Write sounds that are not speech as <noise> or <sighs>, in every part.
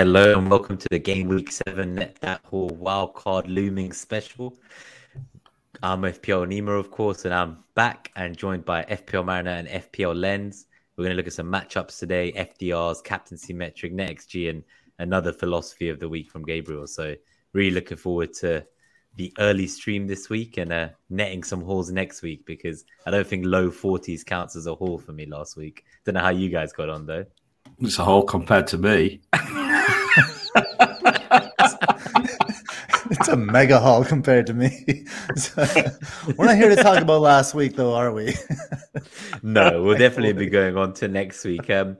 Hello and welcome to the Game Week 7 Net That Haul Wildcard Looming Special. I'm FPL Nima, of course, and I'm back and joined by FPL Mariner and FPL Lens. We're going to look at some matchups today, FDRs, captaincy metric, NetXG, and another philosophy of the week from Gabriel. So, really looking forward to the early stream this week and uh, netting some hauls next week because I don't think low 40s counts as a haul for me last week. Don't know how you guys got on though. It's a haul compared to me. <laughs> <laughs> it's a mega haul compared to me. So, <laughs> we're not here to talk about last week, though, are we? <laughs> no, we'll definitely be going on to next week. Um,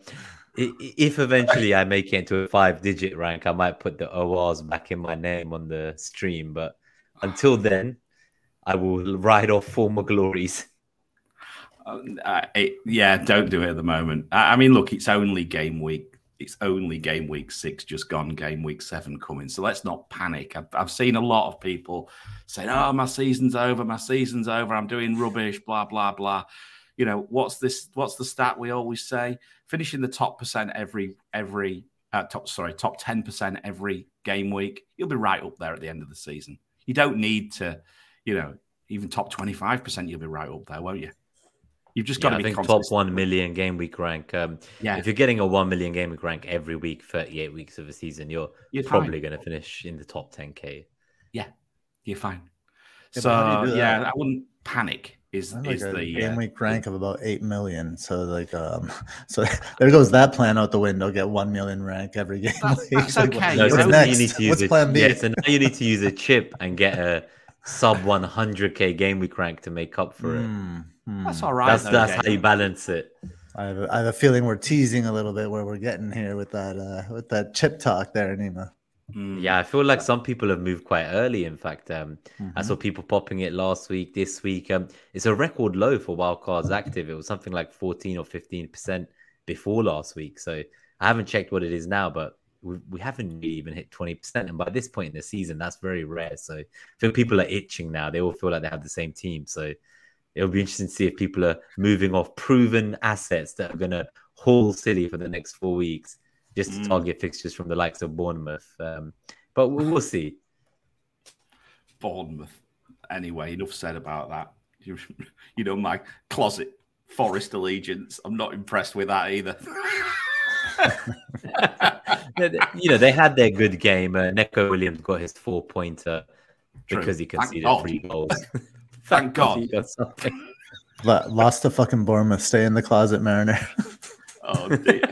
if eventually I make it into a five digit rank, I might put the ORs back in my name on the stream. But until then, I will ride off former glories. Uh, it, yeah, don't do it at the moment. I, I mean, look, it's only game week it's only game week six just gone, game week seven coming. So let's not panic. I've, I've, seen a lot of people saying, "Oh, my season's over. My season's over. I'm doing rubbish." Blah blah blah. You know what's this? What's the stat we always say? Finishing the top percent every every uh, top sorry top ten percent every game week. You'll be right up there at the end of the season. You don't need to, you know, even top twenty five percent. You'll be right up there, won't you? You've just got yeah, to be. I think top one million game week rank. Um, yeah. If you're getting a one million game week rank every week, 38 weeks of a season, you're, you're probably going to finish in the top 10k. Yeah, you're fine. Yeah, so you yeah, I wouldn't panic. Is like is the game uh, week rank of about eight million? So like, um, <laughs> so <laughs> there goes that plan out the window. Get one million rank every <laughs> game. That's, week. that's okay. no, so next? you need to use What's a, plan B? Yeah, so now you need to use a chip and get a sub 100k game week rank to make up for it. Mm. Hmm. That's all right. That's that's how you balance it. I have, a, I have a feeling we're teasing a little bit where we're getting here with that uh, with that chip talk there, Nima. Mm. Yeah, I feel like some people have moved quite early. In fact, um, mm-hmm. I saw people popping it last week, this week. Um, it's a record low for wildcards active. It was something like 14 or 15 percent before last week. So I haven't checked what it is now, but we, we haven't really even hit 20 percent. And by this point in the season, that's very rare. So I feel people are itching now. They all feel like they have the same team. So it'll be interesting to see if people are moving off proven assets that are going to haul silly for the next four weeks just to mm. target fixtures from the likes of Bournemouth. Um, but we'll, we'll see. Bournemouth. Anyway, enough said about that. <laughs> You, you know, my closet Forest allegiance. I'm not impressed with that either. <laughs> you know, they had their good game. Uh, Neco Williams got his four pointer because he conceded three goals. <laughs> Thank God. <laughs> Lost to fucking Bournemouth. Stay in the closet, Mariner. <laughs> oh dear.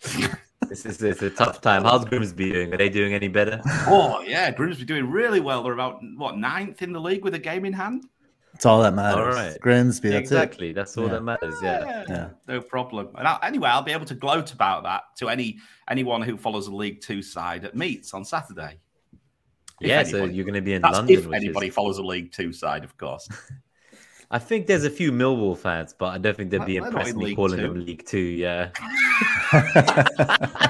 <laughs> this is it's a tough time. How's Grimsby doing? Are they doing any better? Oh yeah, Grimsby doing really well. They're about what ninth in the league with a game in hand. That's all that matters. All right. Grimsby, that's exactly. It. That's all yeah. that matters. Yeah. yeah. No problem. And I'll, anyway, I'll be able to gloat about that to any anyone who follows the League Two side at meets on Saturday yeah, anybody, so you're going to be in London. If anybody is... follows a League Two side, of course. <laughs> I think there's a few Millwall fans, but I don't think they'd be impressed me calling two. them League Two. Yeah. <laughs>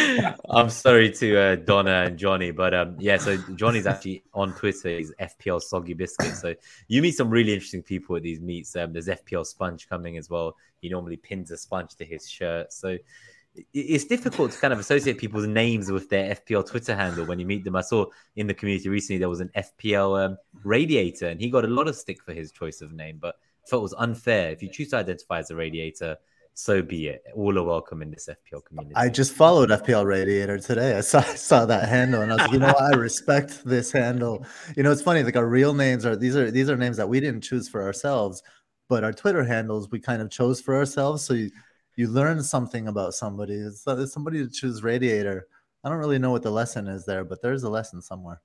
<laughs> I'm sorry to uh, Donna and Johnny, but um, yeah. So Johnny's actually on Twitter. He's FPL Soggy Biscuit. So you meet some really interesting people at these meets. Um, there's FPL Sponge coming as well. He normally pins a sponge to his shirt. So it's difficult to kind of associate people's names with their FPL Twitter handle when you meet them. I saw in the community recently there was an FPL um, radiator, and he got a lot of stick for his choice of name, but I felt it was unfair. If you choose to identify as a radiator, so be it. All are welcome in this FPL community. I just followed FPL Radiator today. I saw saw that handle and I was like, you know, I respect this handle. You know, it's funny. Like our real names are these are these are names that we didn't choose for ourselves, but our Twitter handles we kind of chose for ourselves. So you you learn something about somebody. It's, it's somebody to choose radiator. I don't really know what the lesson is there, but there's a lesson somewhere.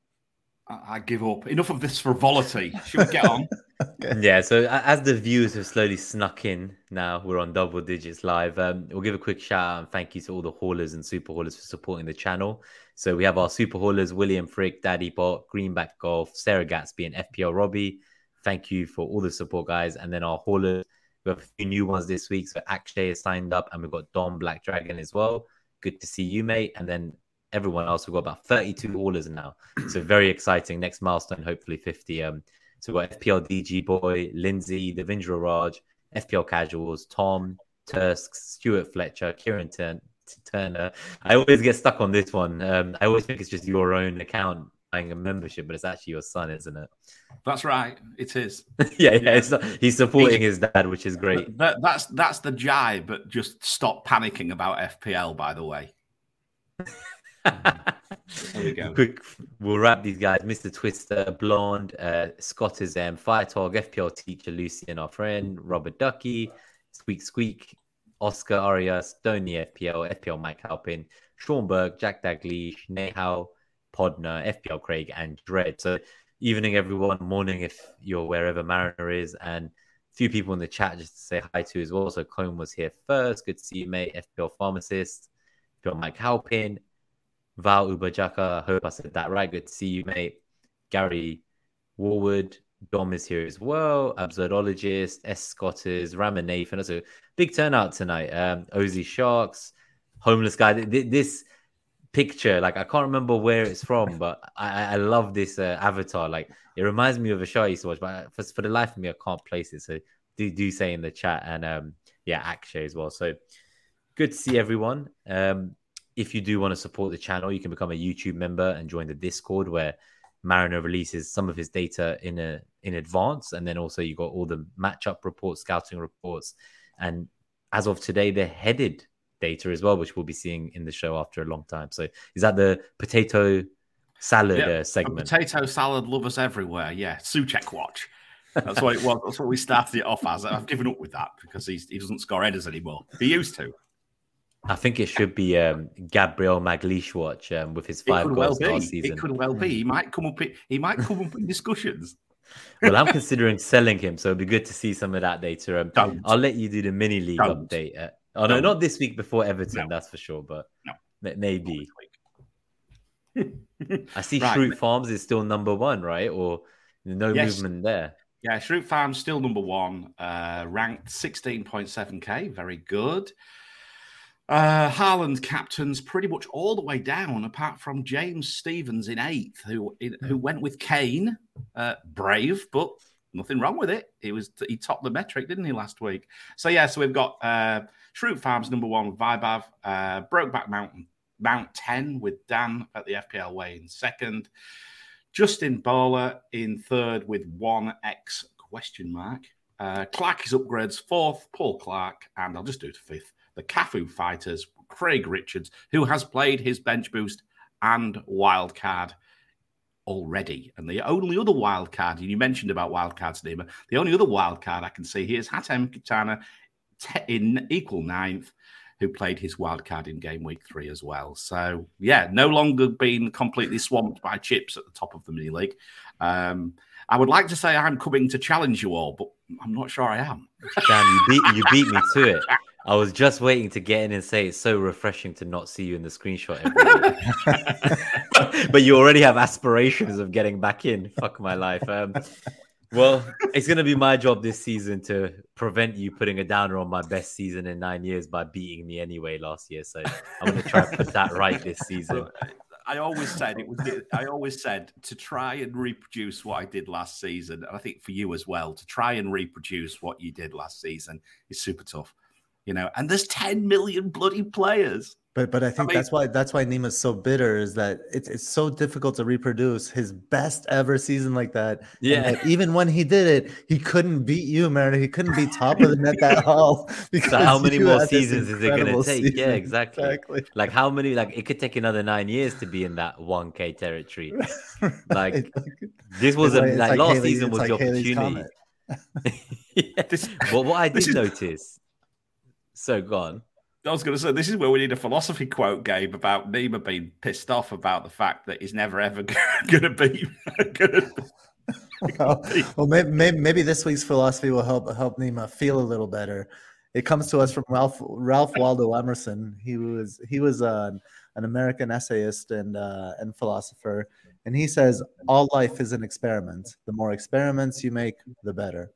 I, give up. Enough of this frivolity. Should we get on? <laughs> okay. Yeah. So as the viewers have slowly snuck in, now we're on double digits live. Um, we'll give a quick shout out and thank you to all the haulers and super haulers for supporting the channel. So we have our super haulers: William Frick, Daddy Bot, Greenback Golf, Sarah Gatsby, and FPL Robbie. Thank you for all the support, guys. And then our haulers we have a few new ones this week. So Akshay has signed up, and we've got Dom Black Dragon as well. Good to see you, mate. And then everyone else, we've got about 32 orders now. So very exciting. Next milestone, hopefully 50. Um, so we've got FPL DG Boy, Lindsay, Devindra Raj, FPL Casuals, Tom, Tusk, Stuart Fletcher, Kieran Turner. I always get stuck on this one. Um, I always think it's just your own account buying a membership, but it's actually your son, isn't it? That's right. It is. <laughs> yeah, yeah. Not, he's supporting his dad, which is great. That, that's that's the jibe, but just stop panicking about FPL. By the way. <laughs> there we go. Quick, we'll wrap these guys. Mr. Twister, Blonde, uh, Scott is um, Fire Talk, FPL teacher Lucian, our friend, Robert Ducky, Squeak Squeak, Oscar Arias, Donny FPL, FPL Mike Halpin, Sean Burke, Jack Daglish, Nehal, Podner, FPL Craig, and Dread. So, evening, everyone. Morning, if you're wherever Mariner is. And a few people in the chat just to say hi to as well. So, Cone was here first. Good to see you, mate. FPL Pharmacist, FPL Mike Halpin, Val Ubajaka. Hope I said that right. Good to see you, mate. Gary Warwood, Dom is here as well. Absurdologist, S. Scott is, Raman Nathan. That's a big turnout tonight. Um, Ozzy Sharks, homeless guy. This picture, like I can't remember where it's from, but I, I love this uh, avatar. Like it reminds me of a show I used to watch, but for, for the life of me, I can't place it. So do do say in the chat and um yeah, Akshay as well. So good to see everyone. Um, if you do want to support the channel, you can become a YouTube member and join the Discord where Mariner releases some of his data in a in advance, and then also you got all the matchup reports, scouting reports, and as of today, they're headed data as well, which we'll be seeing in the show after a long time. So, is that the potato salad uh, segment? Potato salad lovers everywhere. Yeah, Soucek watch. That's what it was. That's what we started it off as. I've given up with that because he's, he doesn't score headers anymore. He used to. I think it should be um, Gabriel Magalhaes watch um, with his five goals well last season. It could well be. He might come up. He might come up in discussions. <laughs> well, I'm considering selling him, so it'd be good to see some of that data. Um, I'll let you do the mini league Don't. update. Uh, oh no, not this week before Everton, no. that's for sure. But no. maybe. <laughs> I see right. Schrute Farms is still number one, right? Or no yes. movement there. Yeah, Schrute Farms still number one, uh, ranked 16.7k. Very good. Uh, Haaland captains pretty much all the way down, apart from James Stevens in eighth, who who went with Kane. Uh, brave, but nothing wrong with it. He was he topped the metric, didn't he, last week? So yeah, so we've got uh, Schrute Farms number one with Vibav, uh, Brokeback Mountain Mount ten with Dan at the FPL way in second, Justin Bowler in third with one X question mark. Uh, Clark is upgrades fourth, Paul Clark, and I'll just do it fifth the Cafu fighters, Craig Richards, who has played his bench boost and wild card already. And the only other wild card, and you mentioned about wild cards, Nima, the only other wild card I can see here is Hatem Kitana in equal ninth, who played his wild card in game week three as well. So, yeah, no longer being completely swamped by chips at the top of the mini league. Um, I would like to say I'm coming to challenge you all, but I'm not sure I am. Damn, you beat you beat me to it. <laughs> I was just waiting to get in and say it's so refreshing to not see you in the screenshot. <laughs> <laughs> but you already have aspirations of getting back in. Fuck my life. Um, well, it's going to be my job this season to prevent you putting a downer on my best season in nine years by beating me anyway last year. So I'm going to try and put that right this season. <laughs> I always said it was. I always said to try and reproduce what I did last season, and I think for you as well, to try and reproduce what you did last season is super tough you know, and there's 10 million bloody players. But but I think I mean, that's why that's why Nima's so bitter is that it's it's so difficult to reproduce his best ever season like that. Yeah. even when he did it, he couldn't beat you, man. He couldn't be top of the net that <laughs> haul. Because so how <laughs> many more seasons is it going to take? Season. Yeah, exactly. exactly. Like how many? Like it could take another nine years to be in that one K territory. <laughs> right. Like this was a like, like last Haley, season was like the opportunity. yeah. This, well, what I did notice so gone. I was going to say this is where we need a philosophy quote, Gabe, about Nima being pissed off about the fact that he's never ever <laughs> going to be. Gonna well, well maybe, maybe, maybe this week's philosophy will help help Nima feel a little better. It comes to us from Ralph Ralph Waldo Emerson. He was he was an, an American essayist and uh, and philosopher, and he says all life is an experiment. The more experiments you make, the better.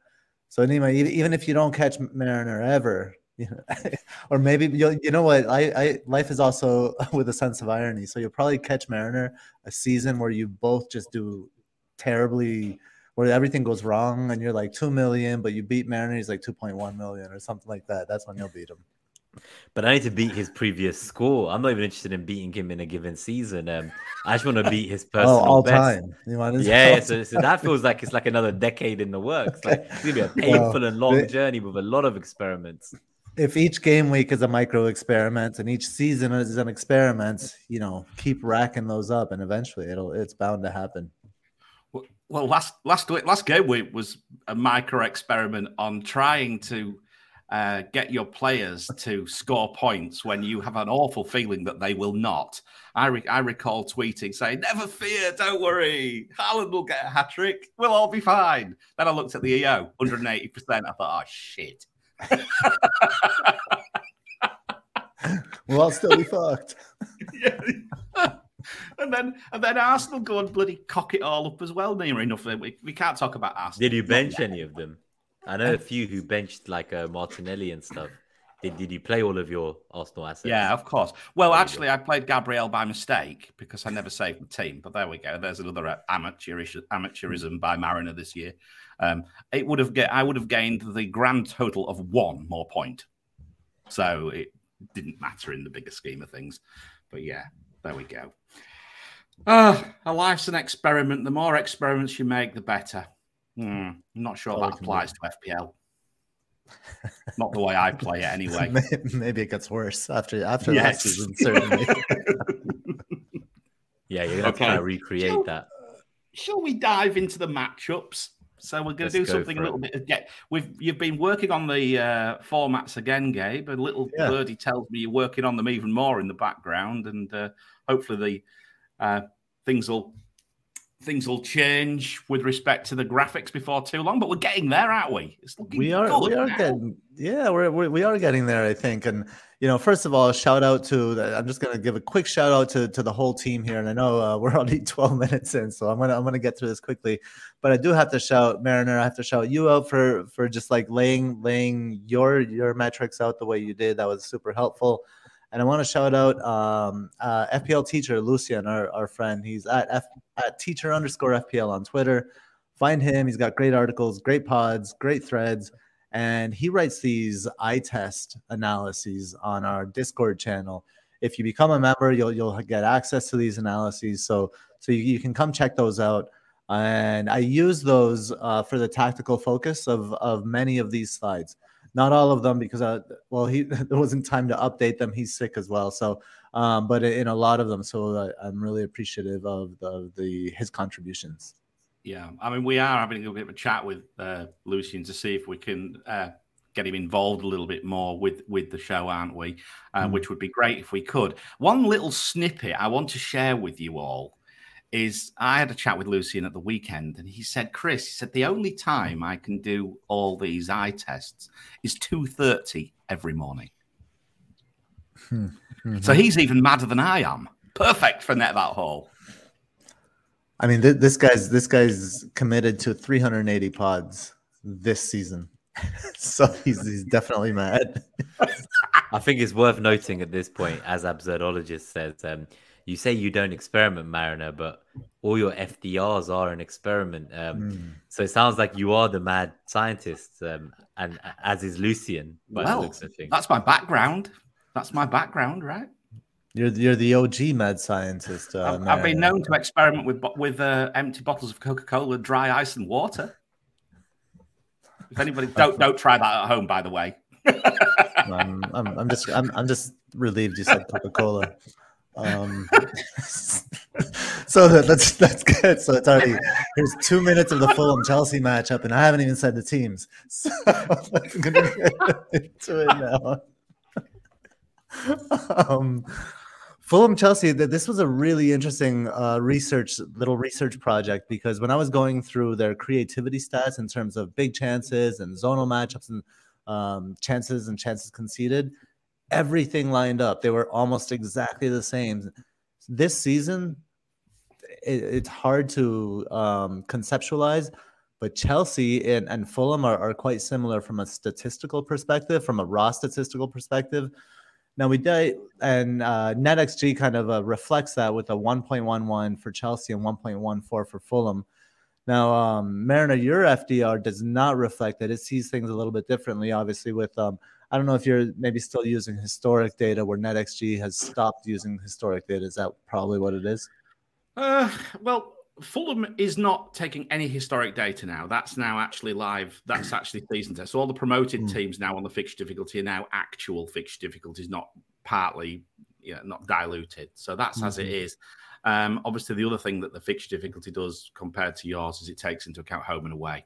So Nima, even if you don't catch Mariner ever, <laughs> or maybe you you know what I, I life is also <laughs> with a sense of irony so you'll probably catch mariner a season where you both just do terribly where everything goes wrong and you're like 2 million but you beat mariner he's like 2.1 million or something like that that's when you'll beat him But I need to beat his previous score. I'm not even interested in beating him in a given season. Um, I just want to beat his <laughs> personal oh, all best. time. You want his Yeah, so, so that feels like it's like another decade in the works. Like it's gonna be a painful and long journey with a lot of experiments. If each game week is a micro experiment and each season is an experiment, you know, keep racking those up, and eventually it'll it's bound to happen. Well- Well, last last week, last game week was a micro experiment on trying to uh, get your players to score points when you have an awful feeling that they will not. I re- I recall tweeting saying, "Never fear, don't worry, Haaland will get a hat trick. We'll all be fine." Then I looked at the EO, 180. percent I thought, "Oh shit." <laughs> We'll still be fucked. Yeah. <laughs> and then and then Arsenal go and bloody cock it all up as well. Near enough, we, we can't talk about Arsenal. Did you bench any of them? I know a few who benched like uh, Martinelli and stuff. Did, did you play all of your Arsenal assets? Yeah, of course. Well, There actually, I played Gabriel by mistake because I never saved the team. But there we go. There's another uh, amateurish amateurism by Mariner this year. Um, it would have get I would have gained the grand total of one more point. So it didn't matter in the bigger scheme of things. But yeah, there we go. Uh, a life's an experiment. The more experiments you make, the better. Hmm, I'm not sure All that applies to FPL. Not the way I play it anyway. <laughs> Maybe it gets worse after after Yes. that season. Certainly. <laughs> Yeah, you're gonna have to Okay. kind of recreate Sure. that. shall we dive into the matchups? So we're going to do go something a little bit. Get we've you've been working on the uh, formats again, Gabe. A little Yeah. birdie tells me you're working on them even more in the background, and uh, hopefully the uh, things will things will change with respect to the graphics before too long. But we're getting there, aren't we? It's looking we are we are now. getting yeah we're, we're we are getting there i think and you know first of all shout out to the, i'm just going to give a quick shout out to to the whole team here and i know uh, <laughs> we're only 12 minutes in so i'm going to i'm to get through this quickly but i do have to shout mariner i have to shout you out for for just like laying laying your your metrics out the way you did that was super helpful and I want to shout out um, uh, FPL teacher Lucian, our, our friend. He's at F, at teacher underscore FPL on Twitter. Find him. He's got great articles, great pods, great threads, and he writes these eye test analyses on our Discord channel. If you become a member, you'll you'll get access to these analyses. So so you, you can come check those out. And I use those uh, for the tactical focus of of many of these slides not all of them because uh, well he <laughs> there wasn't time to update them he's sick as well so um but in a lot of them so uh, i'm really appreciative of the, the his contributions Yeah, I mean, we are having a bit of a chat with uh, Lucian to see if we can uh, get him involved a little bit more with with the show, aren't we? Uh, Mm. Which would be great if we could. One little snippet I want to share with you all is I had a chat with Lucian at the weekend, and he said, "Chris, he said the only time I can do all these eye tests is two thirty every morning." So he's even madder than I am. Perfect for net that haul. i mean th- this guy's this guy's committed to 380 pods this season <laughs> so he's he's definitely mad <laughs> I think it's worth noting at this point, as Absurdologist says, um, you say you don't experiment, Mariner, but all your FDRs are an experiment. Um, Mm. So it sounds like you are the mad scientist, um, and as is Lucian. By the Well, looks of things. That's my background. That's my background, right? you're you're the og mad scientist uh, I've, I've been known to experiment with with uh, empty bottles of Coca Cola, dry ice, and water. If anybody <laughs> don't don't try that at home, by the way. <laughs> I'm, I'm, I'm just I'm, I'm just relieved you said Coca-Cola. Um, <laughs> so that, that's that's good. So it's already here's two minutes of the Fulham Chelsea matchup, and I haven't even said the teams. <laughs> So I'm gonna get into it now. <laughs> um, Fulham Chelsea. th- This was a really interesting uh, research little research project because when I was going through their creativity stats in terms of big chances and zonal matchups and um, chances and chances conceded, everything lined up. They were almost exactly the same. This season, it, it's hard to um, conceptualize, but Chelsea and, and Fulham are, are quite similar from a statistical perspective, from a raw statistical perspective. Now we did, and uh, NetXG kind of uh, reflects that with a 1.11 for Chelsea and 1.14 for Fulham. Now, um, Mariner, your FDR does not reflect that. It sees things a little bit differently, obviously, with um, I don't know if you're maybe still using historic data where NetXG has stopped using historic data. Is that probably what it is? Uh, well, Fulham is not taking any historic data now. That's now actually live. That's actually season test. So all the promoted mm. teams now on the fixture difficulty are now actual fixture difficulties, not partly, yeah, not diluted. So that's mm-hmm. as it mm-hmm. Um, obviously, the other thing that the fixture difficulty does compared to yours is it takes into account home and away.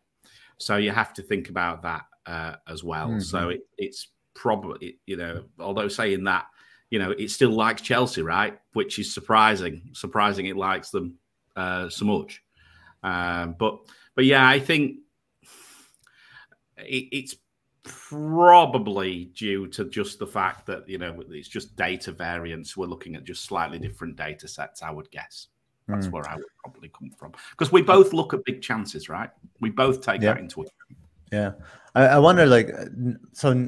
So you have to think about that uh, as well. Mm-hmm. So it, it's probably, you know, although saying that, you know, it still likes Chelsea, right? Which is surprising. Surprising it likes them uh, so much. Um, but but yeah, I think it, it's probably due to just the fact that you know it's just data variance. We're looking at just slightly different data sets. I would guess that's mm. where I would probably come from because we both look at big chances, right? We both take that into account. Yeah, I, I, wonder, like, so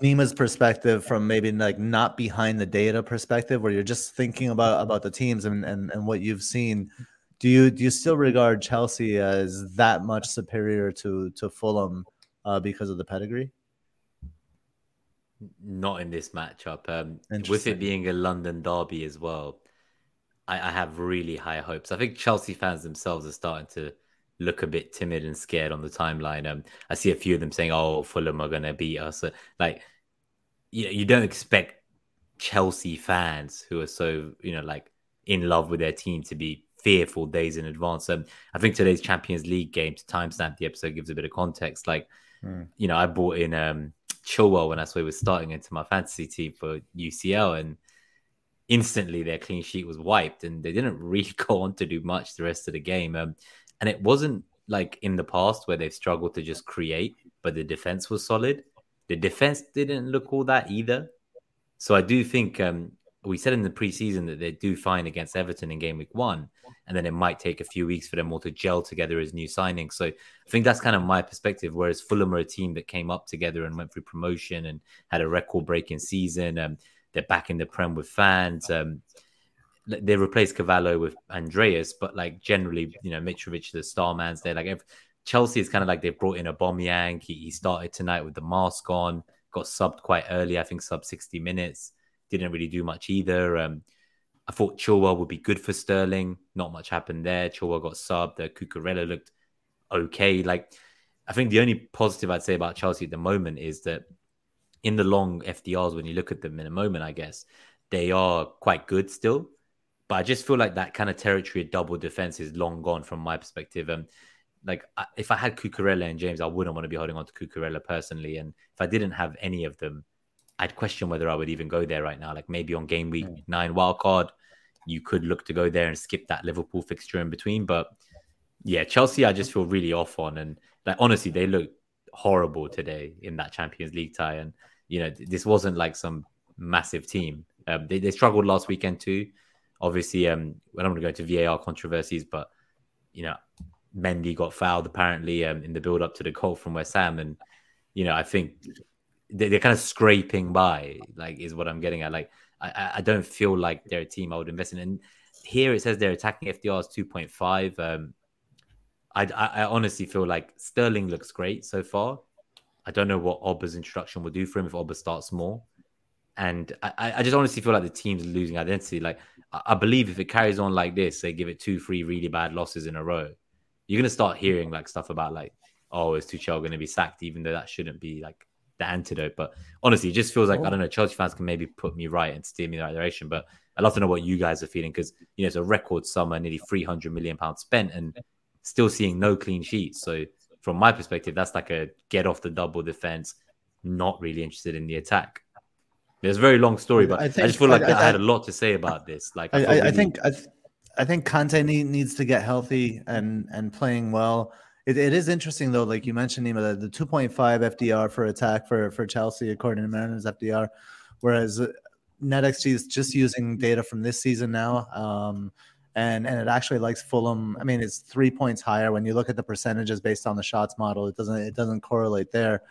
Nima's perspective from maybe like not behind the data perspective, where you're just thinking about about the teams and and, and what you've seen. Do you do you still regard Chelsea as that much superior to to Fulham uh, because of the pedigree? Not in this matchup. Um, with it being a London derby as well, I, I have really high hopes. I think Chelsea fans themselves are starting to look a bit timid and scared on the timeline. Um, I see a few of them saying, "Oh, Fulham are going to beat us." Like, you know, you don't expect Chelsea fans who are so you know like in love with their team to be fearful days in advance. Um, I think today's Champions League game to timestamp the episode gives a bit of context. Like, mm. you know, I bought in um Chilwell when I saw he was starting into my fantasy team for UCL, and instantly their clean sheet was wiped, and they didn't <laughs> really go on to do much the rest of the game. Um, and it wasn't like in the past where they've struggled to just create, but the defense was solid. The defense didn't look all that either. So I do think um, we said in the preseason that they do fine against Everton in game week one, and then it might take a few weeks for them all to gel together as new signings. So I think that's kind of my perspective. Whereas Fulham are a team that came up together and went through promotion and had a record breaking season. Um, they're back in the Prem with fans. Um, they replaced Carvalho with Andreas, but like generally, you know, Mitrovic, the star man's there. Like if, Chelsea is kind of like they've brought in a Aubameyang. He, he started tonight with the mask on, got subbed quite early. I think sub 60 minutes. Didn't really do much either. Um, I thought Chilwell would be good for Sterling. Not much happened there. Chilwell got subbed. The Cucurella looked okay. Like I think the only positive I'd say about Chelsea at the moment is that in the long FDRs, when you look at them in a moment, I guess they are quite good still. But I just feel like that kind of territory of double defense is long gone from my perspective. And like, if I had Cucurella and James, I wouldn't want to be holding on to Cucurella personally. And if I didn't have any of them, I'd question whether I would even go there right now. Like maybe on game week mm. nine wild card, you could look to go there and skip that Liverpool fixture in between. But yeah, Chelsea, I just feel really off on. And like honestly, they look horrible today in that Champions League tie. And you know, this wasn't like some massive team. Um, they, they struggled last weekend too. Obviously, um, I don't want to go into VAR controversies, but you know, Mendy got fouled apparently um, in the build up to the goal from West Ham, and you know, I think they, are kind of scraping by. Like, is what I'm getting at. Like, I, I don't feel like they're a team I would invest in. And here it says they're attacking FDRs 2.5. Um, I, I, honestly feel like Sterling looks great so far. I don't know what Auba's introduction will do for him if Auba starts more. And I, I just honestly feel like the team's losing identity. Like I believe if it carries on like this, they give it two, three really bad losses in a row, you're gonna start hearing like stuff about like, oh, is Tuchel to be sacked? Even though that shouldn't be like the antidote. But honestly, it just feels like oh. I don't know. Chelsea fans can maybe put me right and steer me in the right direction. But I'd love to know what you guys are feeling because you know it's a record summer, nearly 300 million pounds spent, and still seeing no clean sheets. So from my perspective, that's like a get off the double defense. Not really interested in the attack. It's a very long story, but I, think, I just feel like I, I, I, had a lot to say about this. Like, I, really... think I, th- I think Kante need, needs to get healthy and and playing well. It, it is interesting though, like you mentioned, Nima, the, the 2.5 FDR for attack for for Chelsea according to Mariners FDR, whereas NetXG is just using data from this season now. Um, and and it actually likes Fulham. I mean, it's three points higher when you look at the percentages based on the shots model. It doesn't it doesn't correlate there,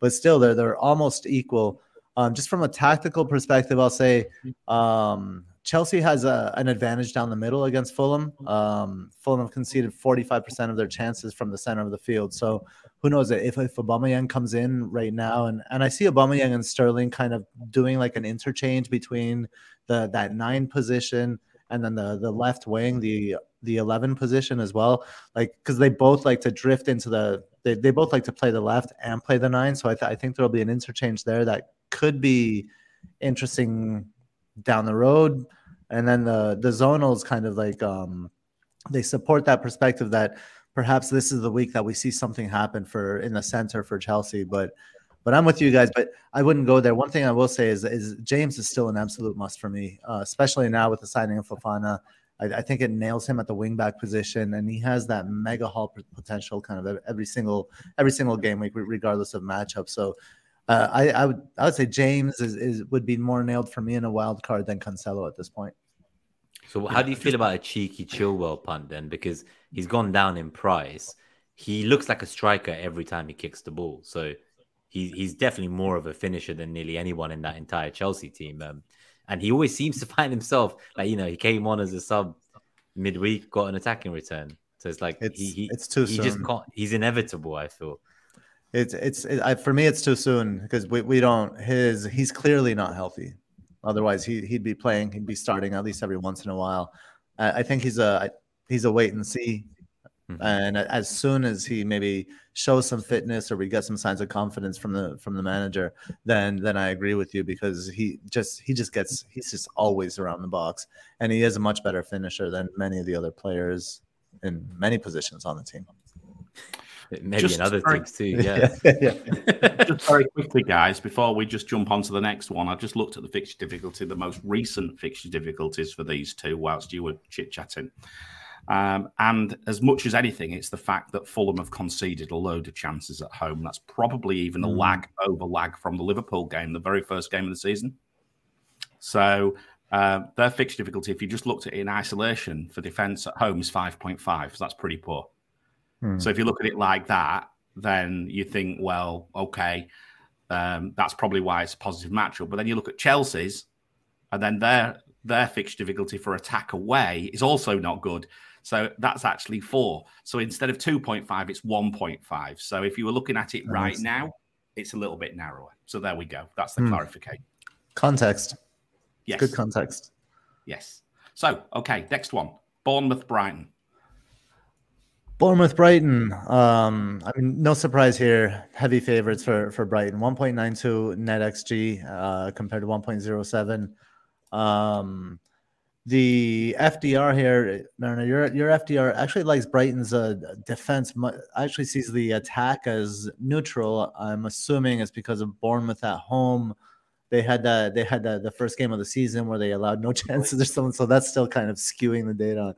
but still they're they're almost equal. Um, just from a tactical perspective, I'll say um, Chelsea has a, an advantage down the middle against Fulham. Um, Fulham have conceded 45% of their chances from the center of the field. So who knows if, if Aubameyang comes in right now and, and I see Aubameyang and Sterling kind of doing like an interchange between the that nine position and then the the left wing, the the 11 position as well. Like because they both like to drift into the they, they both like to play the left and play the nine. So I, th- I think there'll be an interchange there that could be interesting down the road. And then the the zonals kind of like um they support that perspective that perhaps this is the week that we see something happen for in the center for Chelsea. But but I'm with you guys. But I wouldn't go there. One thing I will say is is James is still an absolute must for me, uh, especially now with the signing of Fofana. I, I, think it nails him at the wingback position, and he has that mega haul potential kind of every single every single game week, regardless of matchup. So uh, I, I, would I would say James is, is would be more nailed for me in a wild card than Cancelo at this point. So how do you feel about a cheeky Chilwell punt then? Because he's gone down in price. He looks like a striker every time he kicks the ball. So he, he's definitely more of a finisher than nearly anyone in that entire Chelsea team. Um, and he always seems to <laughs> find himself like you know he came on as a sub midweek, got an attacking return. So it's like it's, he, he it's too he soon. just can't. He's inevitable. I feel. It's it's it, I, for me. It's too soon because we, we don't his he's clearly not healthy. Otherwise, he he'd be playing. He'd be starting at least every once in a while. I, I think he's a he's a wait and see. Mm-hmm. And as soon as he maybe shows some fitness or we get some signs of confidence from the from the manager, then then I agree with you because he just he just gets he's just always around the box and he is a much better finisher than many of the other players in many positions on the team. Maybe just in other very, things too. <laughs> Yeah. yeah. <laughs> just very quickly, guys, before we just jump on to the next one, I've just looked at the fixture difficulty, the most recent fixture difficulties for these two whilst you were chit chatting. Um, and as much as anything, it's the fact that Fulham have conceded a load of chances at home. That's probably even a mm. lag over lag from the Liverpool game, the very first game of the season. So uh, their fixture difficulty, if you just looked at it in isolation for defence at home, is 5.5. So that's pretty poor. Mm. So if you look at it like that, then you think, well, okay, um, that's probably why it's a positive matchup. But then you look at Chelsea's, and then their their fixture difficulty for attack away is also not good. So that's actually four. So instead of 2.5, it's 1.5. So if you were looking at it right now, it's a little bit narrower. So there we go. That's the hmm. clarification. Context. Yes. Good context. Yes. So, okay, next one Bournemouth Brighton. Bournemouth Brighton. Um, I mean, no surprise here. Heavy favorites for for Brighton. 1.92 net XG uh, compared to 1.07. Um, the FDR here, Mariner, your your FDR actually likes Brighton's uh, defense. Actually sees the attack as neutral. I'm assuming it's because of Bournemouth at home. They had that. They had the, the first game of the season where they allowed no <laughs> chances or something. So that's still kind of skewing the data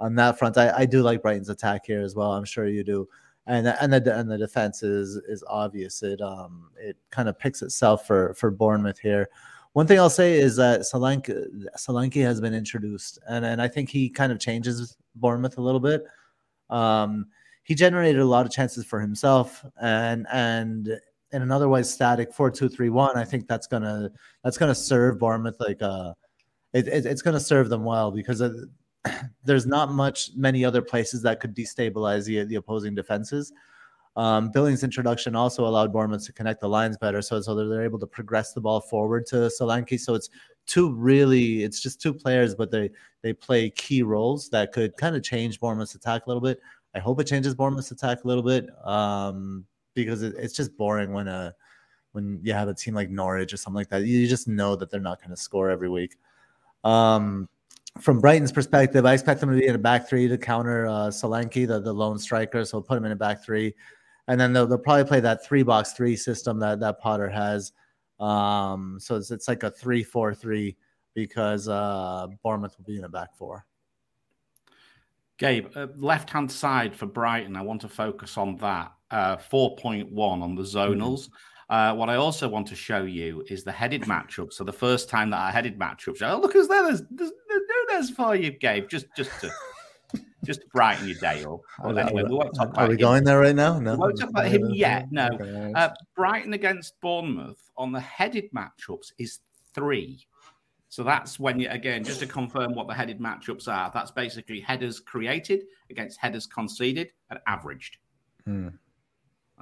on that front. I, I do like Brighton's attack here as well. I'm sure you do. And and the and the defense is is obvious. It um it kind of picks itself for for Bournemouth here. One thing I'll say is that Solanke, Solanke has been introduced, and, and I think he kind of changes Bournemouth a little bit. Um, he generated a lot of chances for himself, and and in an otherwise static four two three one, I think that's gonna that's gonna serve Bournemouth like uh, it, it it's gonna serve them well because <clears throat> there's not much many other places that could destabilize the the opposing defenses. Um, Billings' introduction also allowed Bournemouth to connect the lines better, so so they're able to progress the ball forward to Solanke. So it's two really, it's just two players, but they they play key roles that could kind of change Bournemouth's attack a little bit. I hope it changes Bournemouth's attack a little bit um, because it, it's just boring when a when you have a team like Norwich or something like that. You just know that they're not going to score every week. Um, from Brighton's perspective, I expect them to be in a back three to counter uh, Solanke, the, the lone striker. So we'll put him in a back three and then they'll, they'll probably play that three box three system that that Potter has. Um, so it's, it's like a three four three because uh, Bournemouth will be in a back four. Gabe, uh, left hand side for Brighton. I want to focus on that. Uh, 4.1 on the zonals. Mm-hmm. Uh, what I also want to show you is the headed matchup. So the first time that I headed matchups, oh look, there's there's, there's, there's for you, Gabe. Just just to just to brighten your day up. <laughs> Anyway, we won't talk about Are we him. going there right now? No. We won't talk about him yet. No. Uh, Brighton against Bournemouth on the headed matchups is three. So that's when you again just to confirm what the headed matchups are. That's basically headers created against headers conceded and averaged. Hmm.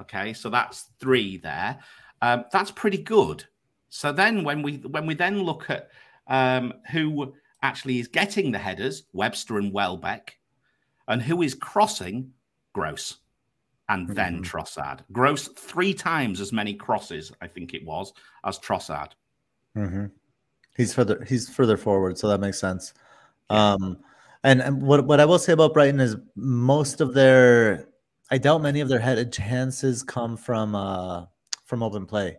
Okay, so that's three there. Um, that's pretty good. So then when we when we then look at um, who actually is getting the headers, Webster and Welbeck, and who is crossing, Gross, and then Mhm. Trossard. Gross three times as many crosses, I think it was, as Trossard. hmm He's further he's further forward, so that makes sense. Um, and, and what what I will say about Brighton is most of their I doubt many of their headed chances come from uh from open play.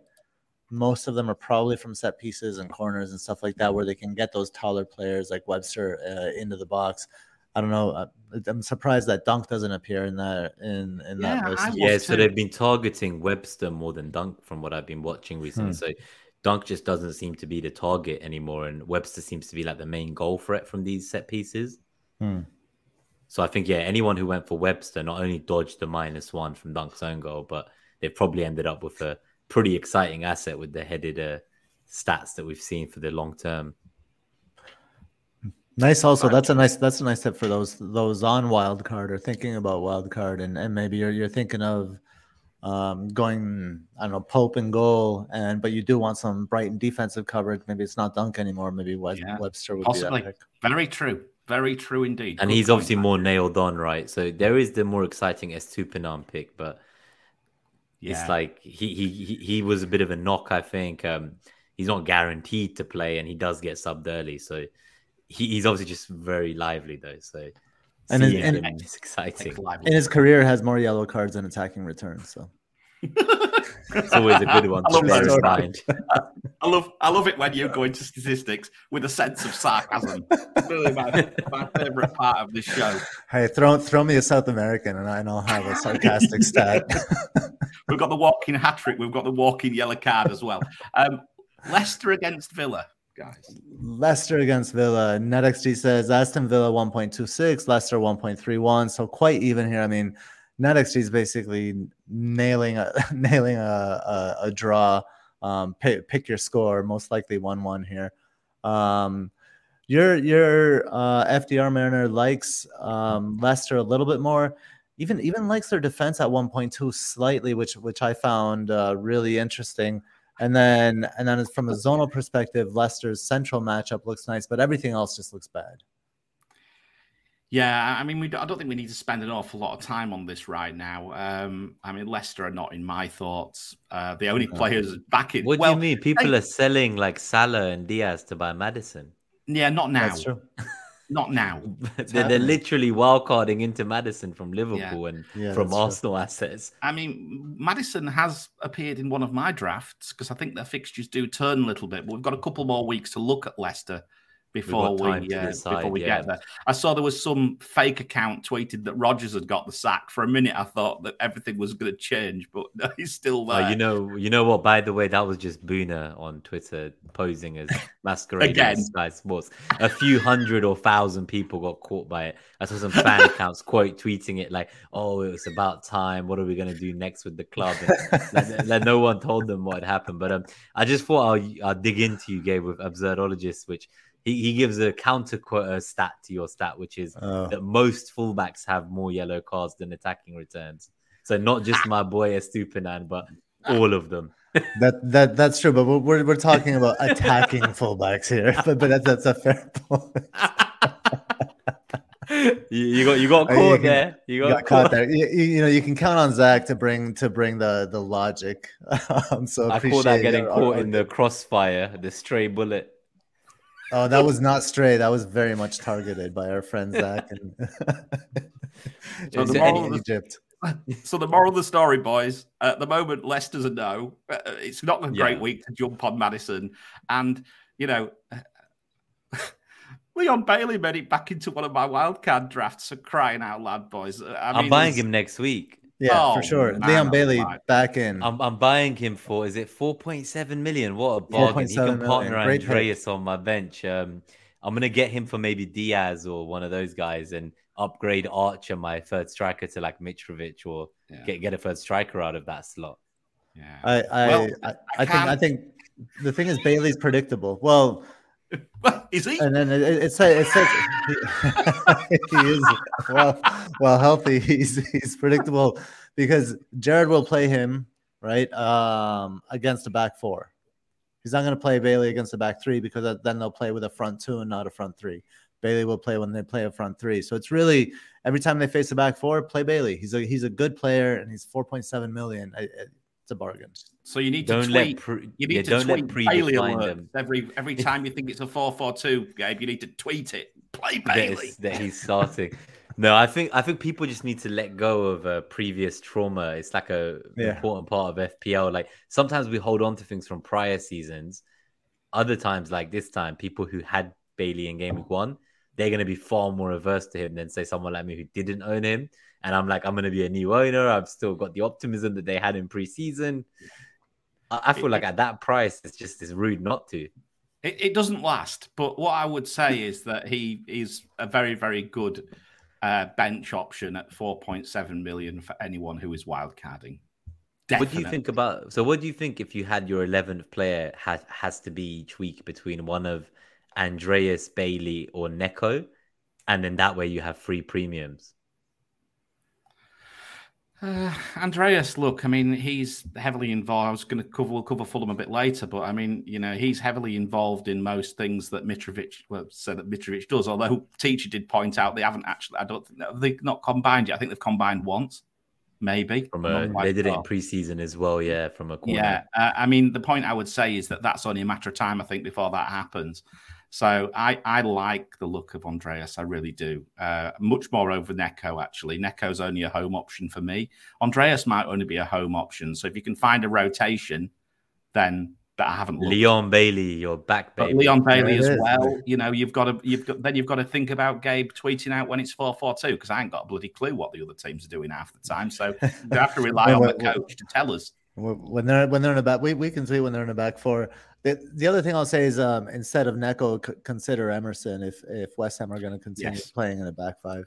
Most of them are probably from set pieces and corners and stuff like that, where they can get those taller players like Webster uh, into the box. I don't know. uh, I'm surprised that Dunk doesn't appear in that in in Yeah, that list. I as Yeah, so they've been targeting Webster more than Dunk from what I've been watching recently. Hmm. So Dunk just doesn't seem to be the target anymore, and Webster seems to be like the main goal threat from these set pieces. Hmm. So I think yeah, anyone who went for Webster not only dodged the minus one from Dunk's own goal, but they probably ended up with a pretty exciting asset with the headed uh, stats that we've seen for the long term. Nice. Also, that's a nice that's a nice tip for those those on wild card or thinking about wild card, and and maybe you're you're thinking of um, going I don't know Pope and goal, and but you do want some Brighton defensive coverage. Maybe it's not Dunk anymore. Maybe Web, Yeah, Webster would possibly. be that pick. Very true. Very true indeed. And Good he's obviously Matt. more nailed on, right? So there is the more exciting Estupinan pick, but Yeah. it's like he, he he he was a bit of a knock, I think. Um, he's not guaranteed to play, and he does get subbed early, so he, he's obviously just very lively though. So And his- seeing and- him is exciting. Takes his career, has more yellow cards than attacking returns. So <laughs> It's always a good one I to love bear in mind. <laughs> I love I love it when you go into statistics with a sense of sarcasm. really my, my favorite part of this show. hey, throw throw me a South American, and I- and I'll have a sarcastic <laughs> stat. We've got the walking hat trick, we've got the walking yellow card as well. Um, Leicester against Villa, guys. Leicester against Villa. NetXG says Aston Villa 1.26, Leicester 1.31. So quite even here. I mean, NetXG is basically nailing a <laughs> nailing a, a, a draw. Um, pick, pick your score. Most likely 1-1 here. Um, your your uh, FDR Mariner likes um, Leicester a little bit more. Even even likes their defense at 1.2 slightly, which which I found uh, really interesting. And then and then from a zonal perspective, Leicester's central matchup looks nice, but everything else just looks bad. Yeah, I mean, we, I don't think we need to spend an awful lot of time on this right now. Um, I mean, Leicester are not in my thoughts. Uh, the only No. players back in. What well, do you mean? People I- are selling like Salah and Diaz to buy Maddison. Yeah, not now. That's true. <laughs> Not now. <laughs> they're, they're happening. literally wildcarding into Maddison from Liverpool and Yeah, from that's true. Arsenal assets. I mean, Maddison has appeared in one of my drafts because I think their fixtures do turn a little bit. But we've got a couple more weeks to look at Leicester before we uh, decide, before we yeah. get there. I saw there was some fake account tweeted that Rodgers had got the sack. For a minute, I thought that everything was going to change, but <laughs> no, he's still Oh, there. you know, you know what? By the way, that was just Boona on Twitter posing as <laughs> masquerading Again. as Sky Sports. A few hundred or thousand people got caught by it. I saw some fan <laughs> accounts quote tweeting it like, "Oh, it was about time. What are we gonna do next with the club?" And like, like no one told them what had happened. But um, I just thought I'll, I'll dig into you, Gabe, with absurdologists, which he, he gives a counter uh, stat to your stat, which is Oh. that most fullbacks have more yellow cards than attacking returns. So not just my boy Estupinan, but all of them. <laughs> that that that's true, but we're we're, we're talking about attacking <laughs> fullbacks here. <laughs> But but that's, that's a fair point. you, you got you got caught you can- there. You You got, got caught there. You, you know you can count on Zach to bring to bring the the logic. Um, so I call that getting caught in the crossfire, the stray bullet. Oh, that was not stray. That was very much targeted by our friend Zach and <laughs> So <laughs> the moral of the- Egypt. <laughs> So the moral of the story, boys, at the moment, Leicester's a no. Uh, It's not a great Yeah. week to jump on Maddison, and you know, Leon Bailey made it back into one of my wildcard drafts. So crying out loud, boys! I I'm mean, buying him next week. Yeah, Oh, for sure. man Leon Bailey alive. back in. I'm I'm buying him for is it 4.7 million? What a bargain! He can partner Great pick. Andreas on my bench. Um, I'm gonna get him for maybe Diaz or one of those guys and upgrade Archer, my third striker, to like Mitrovic or Yeah. get get a third striker out of that slot. Yeah. I I, Well, I, I I think I think the thing is Bailey's predictable. Well, is he? And then it, it, it says, it says <laughs> he, is well, well healthy. He's he's predictable because Gerrard will play him right um, against the back four. He's not going to play Bailey against the back three because then they'll play with a front two and not a front three. Bailey will play when they play a front three. So it's really every time they face a back four, play Bailey. He's a he's a good player and he's 4.7 million. It's a bargain. So you need to don't tweet. Pre- you need yeah, to tweet Bailey alerts every every <laughs> time you think it's a four four two, Gabe. You need to tweet it. Play Bailey that, that he's starting. no, I think I think people just need to let go of uh, previous trauma. It's like a yeah. important part of FPL. Like sometimes we hold on to things from prior seasons. Other times, like this time, people who had Bailey in game week one, they're going to be far more averse to him than say someone like me who didn't own him. And I'm like, I'm going to be a new owner. I've still got the optimism that they had in preseason. I, I feel it, like at that price, it's just it's rude not to. It, it, doesn't last. But what I would say is that he is a very, very good uh, bench option at 4.7 million for anyone who is wildcarding. Definitely. What do you think about? So, what do you think if you had your 11th player has has to be each week between one of Andreas Bailey or Neco, and then that way you have free premiums? Uh, Andreas, look, I mean, he's heavily involved. I was going to cover we'll cover Fulham a bit later, but I mean, you know, he's heavily involved in most things that Mitrovic well said that Mitrovic does. Although teacher did point out they haven't actually. I don't think they've not combined yet. I think they've combined once, maybe. From a, they did it in preseason as well, yeah. From a corner. yeah. Uh, I mean, the point I would say is that that's only a matter of time. I think before that happens. So I, I like the look of Andreas. I really do. Uh, much more over Neco, actually. Neco's only a home option for me. Andreas might only be a home option. So if you can find a rotation, then that I haven't looked. Leon Bailey, your back baby. But Leon Bailey as well. You know, you've got to you've got then you've got to think about Gabe tweeting out when it's four four two because I ain't got a bloody clue what the other teams are doing half the time. So you have to rely on the coach to tell us when they're when they're in the back. We, we can see when they're in the back four. The, the other thing I'll say is um, instead of Neco, c- consider Emerson if if West Ham are going to continue yes. playing in a back five.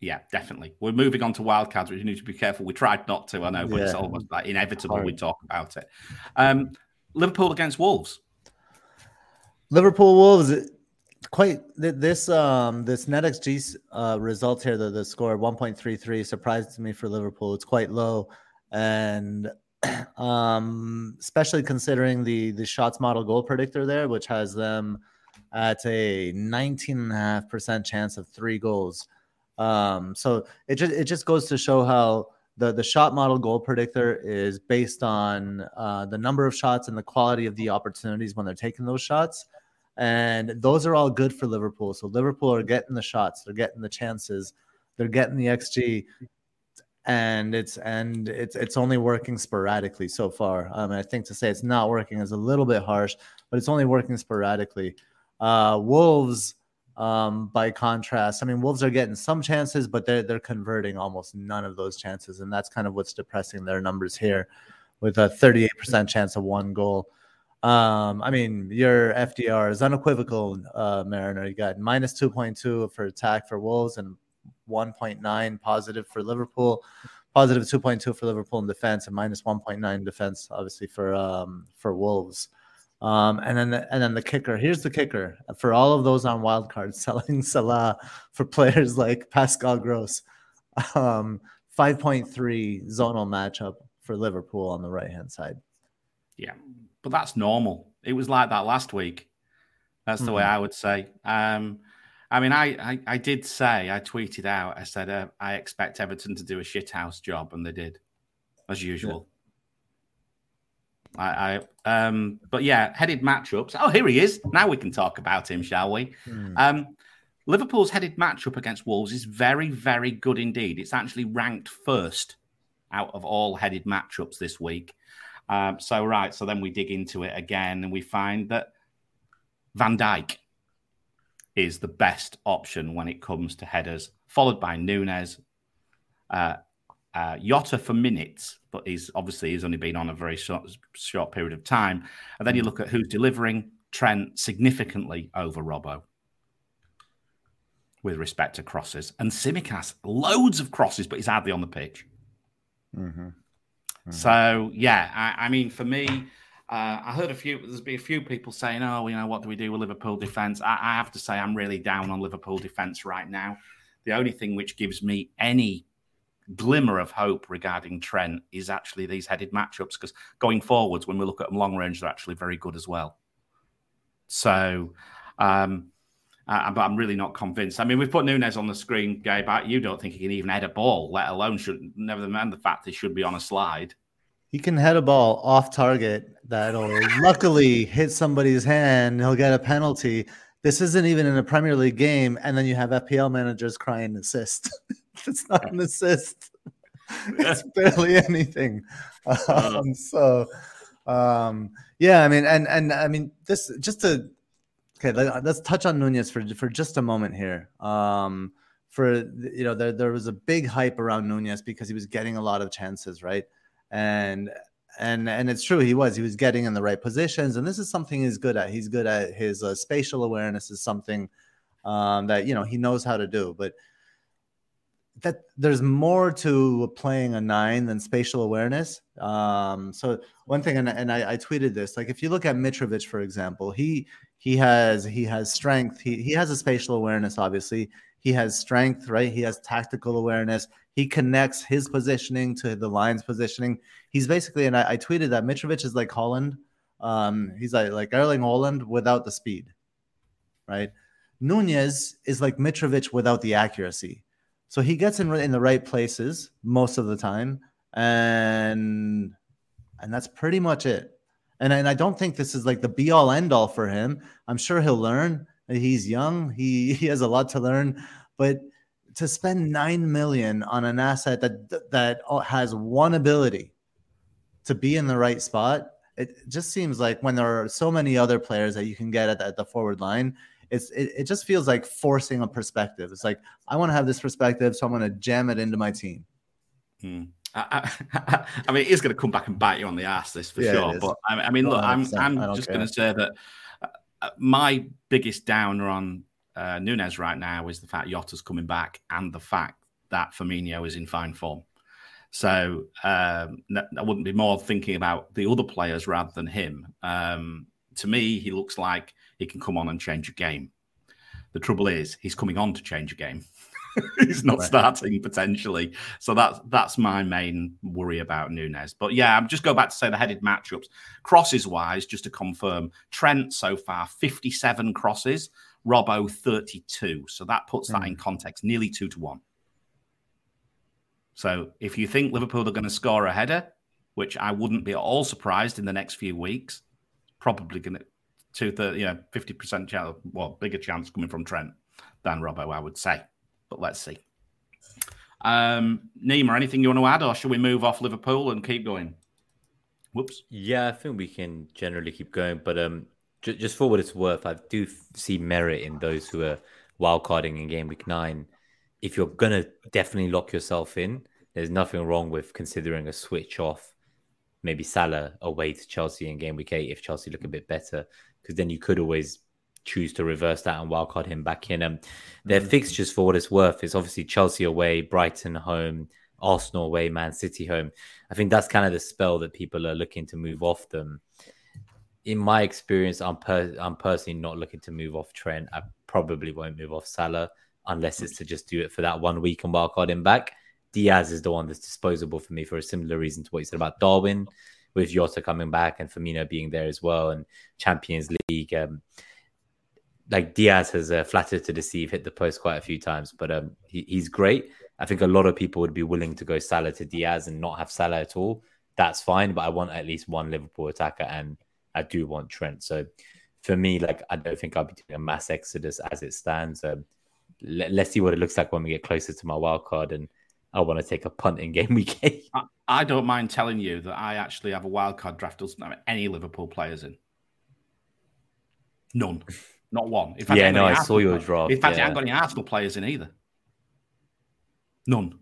Yeah, definitely. We're moving on to wildcards, which you need to be careful. We tried not to, I know, but yeah. it's almost like inevitable we talk about it. Um, Liverpool against Wolves. Liverpool Wolves. Quite this um this NetXG uh, result here, the, the score 1.33 surprised me for Liverpool. It's quite low, and <clears throat> um, especially considering the the shots model goal predictor there, which has them at a 19.5% chance of three goals. Um, so it just it just goes to show how the the shot model goal predictor is based on uh, the number of shots and the quality of the opportunities when they're taking those shots. And those are all good for Liverpool. So Liverpool are getting the shots, they're getting the chances, they're getting the XG and it's and it's it's only working sporadically so far. Um, I think to say it's not working is a little bit harsh, but it's only working sporadically. Uh, Wolves, um, by contrast, I mean Wolves are getting some chances, but they're they're converting almost none of those chances, and that's kind of what's depressing their numbers here, with a 38% chance of one goal. Um, I mean, your FDR is unequivocal, uh, Mariner. You got minus 2.2 for attack for Wolves and 1.9 positive for Liverpool, positive 2.2 for Liverpool in defense, and minus 1.9 defense, obviously for um, for Wolves. Um, and then the, and then the kicker. Here's the kicker for all of those on wildcards <laughs> selling Salah for players like Pascal Gross. Um, 5.3 zonal matchup for Liverpool on the right hand side. Yeah, but that's normal. It was like that last week. That's the mm-hmm. way I would say. Um, I mean, I, I, I did say, I tweeted out, I said, uh, I expect Everton to do a shithouse job, and they did, as usual. Yeah. I, I, um, but yeah, headed matchups. Oh, here he is. Now we can talk about him, shall we? Mm. Um, Liverpool's headed matchup against Wolves is very, very good indeed. It's actually ranked first out of all headed matchups this week. Um, so, right, so then we dig into it again and we find that Van Dijk is the best option when it comes to headers, followed by Nunez. Uh, uh, Jota for minutes, but he's obviously he's only been on a very short, short period of time. And then you look at who's delivering Trent significantly over Robbo with respect to crosses, and Tsimikas loads of crosses, but he's hardly on the pitch. Mm-hmm. Mm-hmm. So yeah, I, I, mean, for me, Uh, I heard a few. There's been a few people saying, "Oh, you know, what do we do with Liverpool defence?" I, I have to say, I'm really down on Liverpool defence right now. The only thing which gives me any glimmer of hope regarding Trent is actually these headed matchups because going forwards, when we look at them long range, they're actually very good as well. So, um, uh, but I'm really not convinced. I mean, we've put Nunez on the screen, Gabe. You don't think he can even head a ball, let alone should never mind the fact he should be on a slide. He can head a ball off target that'll luckily hit somebody's hand. He'll get a penalty. This isn't even in a Premier League game, and then you have FPL managers crying assist. <laughs> it's not an assist. <laughs> it's barely anything. Uh-huh. <laughs> Um, so, um, yeah, I mean, and and I mean, this just to okay, let, us touch on Nunez for for just a moment here. Um, for you know, there there was a big hype around Nunez because he was getting a lot of chances, right? And and and it's true he was he was getting in the right positions and this is something he's good at he's good at his uh, spatial awareness is something um, that you know he knows how to do but that there's more to playing a nine than spatial awareness. Um, so one thing, and, and I, I, tweeted this, like if you look at Mitrovic, for example, he he has he has strength. He he has a spatial awareness, obviously. He has strength, right? He has tactical awareness. He connects his positioning to the line's positioning. He's basically, and I, I tweeted that Mitrovic is like Haaland. Um, he's like like Erling Haaland without the speed, right? Nunez is like Mitrovic without the accuracy. So he gets in in the right places most of the time, and and that's pretty much it. And and I don't think this is like the be all end all for him. I'm sure he'll learn. He's young. He <laughs> he has a lot to learn, but to spend nine million on an asset that that has one ability to be in the right spot, it just seems like when there are so many other players that you can get at the, at the forward line, it's it, it just feels like forcing a perspective. It's like I want to have this perspective, so I'm going to jam it into my team. Hmm. I, I, <laughs> I, mean, it's going to come back and bite you on the ass, this for yeah, sure. But I, I mean, look, I'm I'm just going to say that uh, my biggest downer on uh, Nunez right now is the fact Jota's coming back and the fact that Firmino is in fine form. So um, I wouldn't be more thinking about the other players rather than him. Um, to me, he looks like he can come on and change a game. The trouble is, he's coming on to change a game. <laughs> he's not right. starting potentially. So that's that's my main worry about Nunez. But yeah, I'm just go back to say the headed matchups. Crosses wise, just to confirm, Trent so far 57 crosses, Robbo 32. So that puts mm. that in hmm. context, nearly two to one. So if you think Liverpool are going to score a header, which I wouldn't be at all surprised in the next few weeks, probably going to two thirty, you know, fifty percent chance, well, bigger chance coming from Trent than Robbo, I would say. But let's see. Um, Nima, anything you want to add, or should we move off Liverpool and keep going? Whoops. Yeah, I think we can generally keep going, but um, just for what it's worth, I do see merit in those who are wildcarding in game week nine. If you're gonna definitely lock yourself in, there's nothing wrong with considering a switch off maybe Salah away to Chelsea in game week eight if Chelsea look a bit better, because then you could always choose to reverse that and wildcard him back in. Um, their mm-hmm. fixtures, for what it's worth, is obviously Chelsea away, Brighton home, Arsenal away, Man City home. I think that's kind of the spell that people are looking to move off them. In my experience, I'm per- I'm personally not looking to move off Trent. I probably won't move off Salah unless it's to just do it for that one week and wildcard him back. Diaz is the one that's disposable for me for a similar reason to what you said about Darwin, with Jota coming back and Firmino being there as well, and Champions League. Um, like Diaz has uh, flattered to deceive, hit the post quite a few times, but um, he, he's great. I think a lot of people would be willing to go Salah to Diaz and not have Salah at all. That's fine, but I want at least one Liverpool attacker, and I do want Trent. So for me, like I don't think I'll be doing a mass exodus as it stands. Um, let, us see what it looks like when we get closer to my wild card and I want to take a punt in game <laughs> week eight. I, I don't mind telling you that I actually have a wild card draft doesn't have any Liverpool players in. None. Not one. In fact, yeah, no, I Arsenal saw your draft. In fact, yeah. I haven't got any Arsenal players in either. None.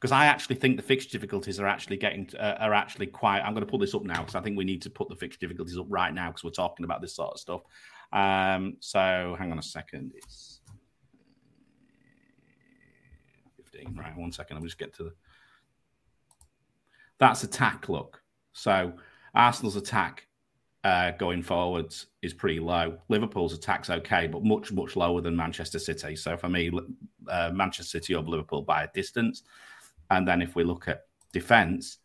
Because I actually think the fixture difficulties are actually getting uh, are actually quite. I'm going to pull this up now because I think we need to put the fixture difficulties up right now because we're talking about this sort of stuff. Um, so hang on a second. It's 15. Right, one second. I'll just get to the. That's attack look. So Arsenal's attack uh, going forwards is pretty low. Liverpool's attack's okay, but much, much lower than Manchester City. So for me, uh, Manchester City over Liverpool by a distance. And then if we look at defence,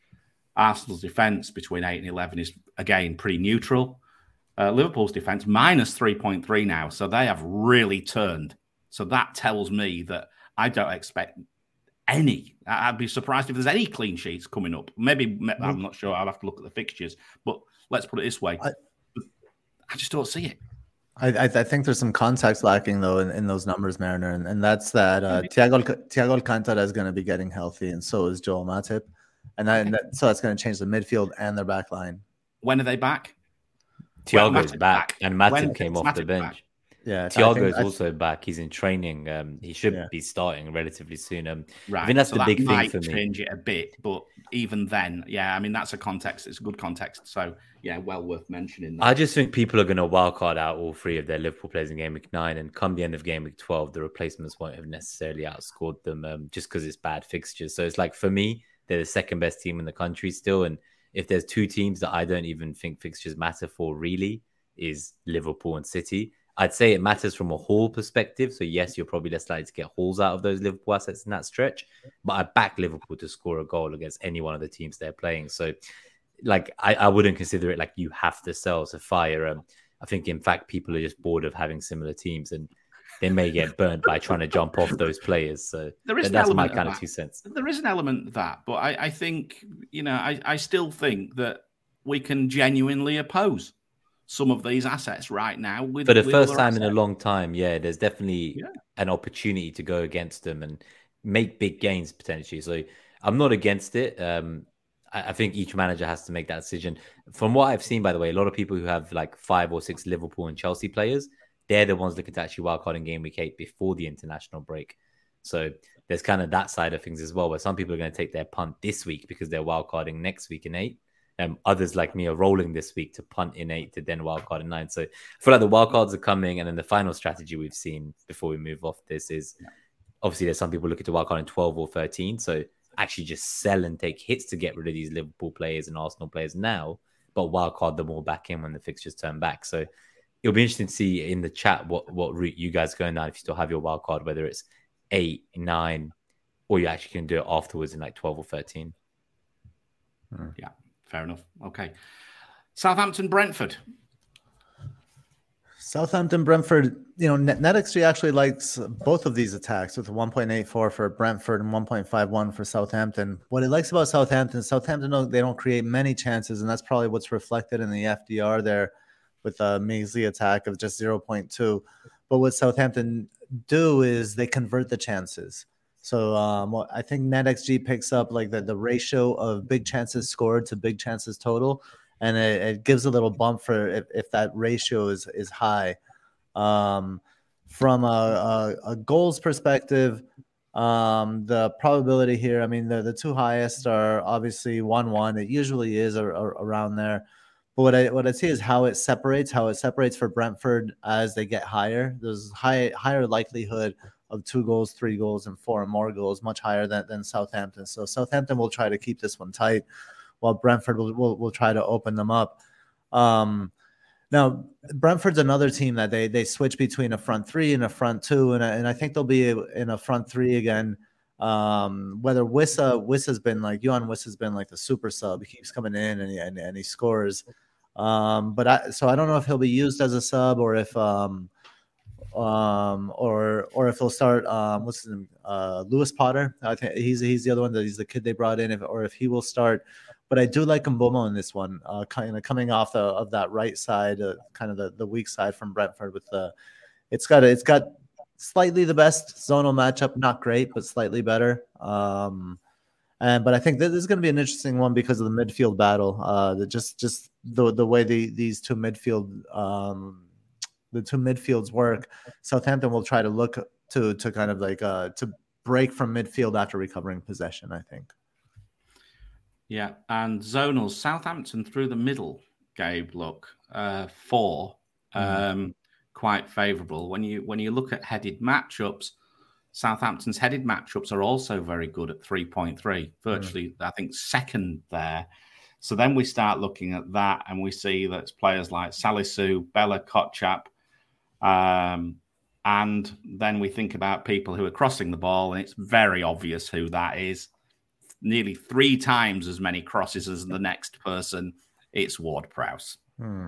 Arsenal's defence between 8 and 11 is, again, pretty neutral. Uh, Liverpool's defence minus 3.3 now. So they have really turned. So that tells me that I don't expect any. I'd be surprised if there's any clean sheets coming up. Maybe I'm not sure. I'll have to look at the fixtures. But let's put it this way: I, I just don't see it. I, I, think there's some context lacking though in, in those numbers, Mariner, and, and that's that uh, Thiago Thiago Alcantara is going to be getting healthy, and so is Joel Matip, and, that, and that, so that's going to change the midfield and their back line. When are they back? Thiago's well, back, back, and Matip when came off Matip the bench. Back? Yeah, Thiago is also back. He's in training. Um, he should yeah. be starting relatively soon. Um, right. I think that's so the that big thing for me. Change it a bit, but even then, yeah, I mean that's a context. It's a good context. So yeah, well worth mentioning. That. I just think people are going to wildcard out all three of their Liverpool players in game week nine, and come the end of game week twelve, the replacements won't have necessarily outscored them um, just because it's bad fixtures. So it's like for me, they're the second best team in the country still, and if there's two teams that I don't even think fixtures matter for, really, is Liverpool and City I'd say it matters from a haul perspective. So yes, you're probably less likely to get hauls out of those Liverpool assets in that stretch. But I back Liverpool to score a goal against any one of the teams they're playing. So like I, I wouldn't consider it like you have to sell to fire. Um, I think in fact people are just bored of having similar teams and they may get burnt by trying to jump off those players. So there is that's my kind of, of two cents. There is an element of that, but I, I think you know I, I still think that we can genuinely oppose some of these assets right now. With, For the first time assets. in a long time, yeah, there's definitely yeah. an opportunity to go against them and make big gains potentially. So I'm not against it. Um, I, I think each manager has to make that decision. From what I've seen, by the way, a lot of people who have like five or six Liverpool and Chelsea players, they're the ones looking to actually wildcard in game week eight before the international break. So there's kind of that side of things as well, where some people are going to take their punt this week because they're wildcarding next week in eight. Um, others like me are rolling this week to punt in eight to then wildcard in nine. So I feel like the wildcards are coming, and then the final strategy we've seen before we move off this is obviously there's some people looking to wildcard in twelve or thirteen. So actually just sell and take hits to get rid of these Liverpool players and Arsenal players now, but wildcard them all back in when the fixtures turn back. So it'll be interesting to see in the chat what what route you guys going down if you still have your wildcard, whether it's eight, nine, or you actually can do it afterwards in like twelve or thirteen. Hmm. Yeah. Fair enough. Okay. Southampton, Brentford. Southampton, Brentford. You know, NetXG actually likes both of these attacks with 1.84 for Brentford and 1.51 for Southampton. What it likes about Southampton, Southampton they don't create many chances, and that's probably what's reflected in the FDR there with a measly attack of just 0.2. But what Southampton do is they convert the chances. So um, I think NetXG picks up like the, the ratio of big chances scored to big chances total, and it, it gives a little bump for if, if that ratio is is high. Um, from a, a, a, goals perspective, um, the probability here, I mean, the, the two highest are obviously one one. It usually is a, a, around there. But what I what I see is how it separates, how it separates for Brentford as they get higher. There's high higher likelihood of two goals, three goals, and four or more goals, much higher than, than Southampton. So Southampton will try to keep this one tight, while Brentford will, will, will try to open them up. Um, now, Brentford's another team that they they switch between a front three and a front two, and, and I think they'll be in a front three again. Um, whether Wissa Wissa's been like Yoane Wissa's been like the super sub, he keeps coming in and he, and, and he scores. Um, but I so I don't know if he'll be used as a sub or if um, um, or or if they'll start um, what's his name, uh, Lewis Potter. I think he's he's the other one that he's the kid they brought in, if, or if he will start. But I do like Mbeumo in this one, uh, kind of coming off the, of that right side, uh, kind of the, the weak side from Brentford. With the, it's got a, it's got slightly the best zonal matchup, not great, but slightly better. Um, and but I think this is going to be an interesting one because of the midfield battle. Uh, the, just just the the way the, these two midfield um, the two midfields work, Southampton will try to look to to kind of like uh to break from midfield after recovering possession. I think. Yeah, and zonals Southampton through the middle. Gabe, look, uh, 4 mm-hmm. um, quite favourable. When you when you look at headed matchups, Southampton's headed matchups are also very good at three point three. Virtually, mm. I think second there. So then we start looking at that, and we see that players like Salisu, Bella Kotchap, um, and then we think about people who are crossing the ball, and it's very obvious who that is. Nearly three times as many crosses as the next person. It's Ward Prowse. Hmm.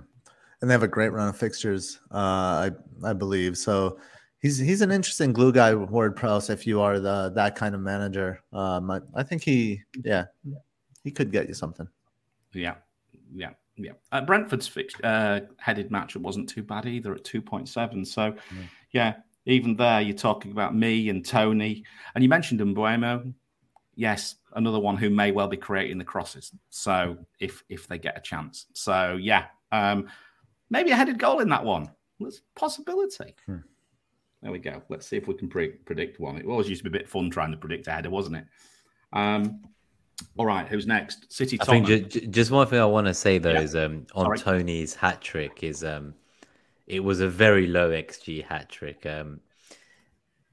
And they have a great run of fixtures, uh, I I believe. So he's he's an interesting glue guy, Ward Prowse. If you are the that kind of manager, um, I, I think he yeah he could get you something. Yeah, yeah. Yeah, uh, Brentford's fixed, uh, headed matchup wasn't too bad either at two point seven. So, mm. yeah, even there, you're talking about Ivan Toney, and you mentioned Mbeumo. Yes, another one who may well be creating the crosses. So, if if they get a chance, so yeah, um, maybe a headed goal in that one. There's possibility. Hmm. There we go. Let's see if we can pre- predict one. It always used to be a bit fun trying to predict a header, wasn't it? Um, all right, who's next? City. I think just, just one thing I want to say though yeah. is um, on Sorry. Toney's hat trick is um, it was a very low xG hat trick. Um,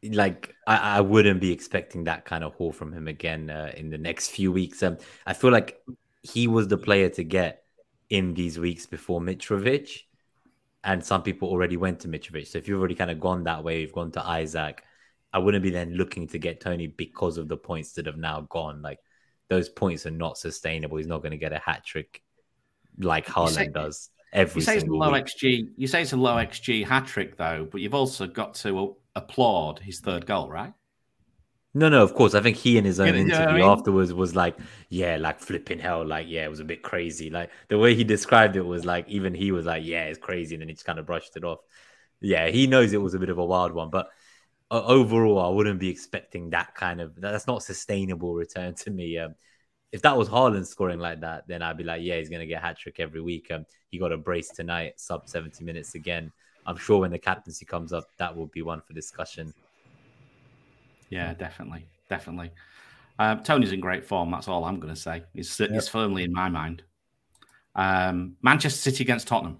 like I, I wouldn't be expecting that kind of haul from him again uh, in the next few weeks. Um, I feel like he was the player to get in these weeks before Mitrovic, and some people already went to Mitrovic. So if you've already kind of gone that way, you've gone to Isak. I wouldn't be then looking to get Toney because of the points that have now gone. Like those points are not sustainable. He's not going to get a hat trick like Haaland say, does every you say it's low week. XG. You say it's a low XG hat trick though, but you've also got to applaud his third goal, right? No, no, of course. I think he in his own yeah, interview I mean? afterwards was like, yeah, like flipping hell. Like, yeah, it was a bit crazy. Like the way he described it was like, even he was like, yeah, it's crazy. And then he just kind of brushed it off. Yeah, he knows it was a bit of a wild one. But overall, I wouldn't be expecting that kind of, that's not sustainable return to me. Um, if that was Haaland scoring like that, then I'd be like, yeah, he's going to get hat trick every week. Um, he got a brace tonight, sub 70 minutes again. I'm sure when the captaincy comes up, that will be one for discussion. Yeah, definitely, definitely. Um, Toney's in great form. That's all I'm going to say. He's, yep. he's firmly in my mind. Um, Manchester City against Tottenham.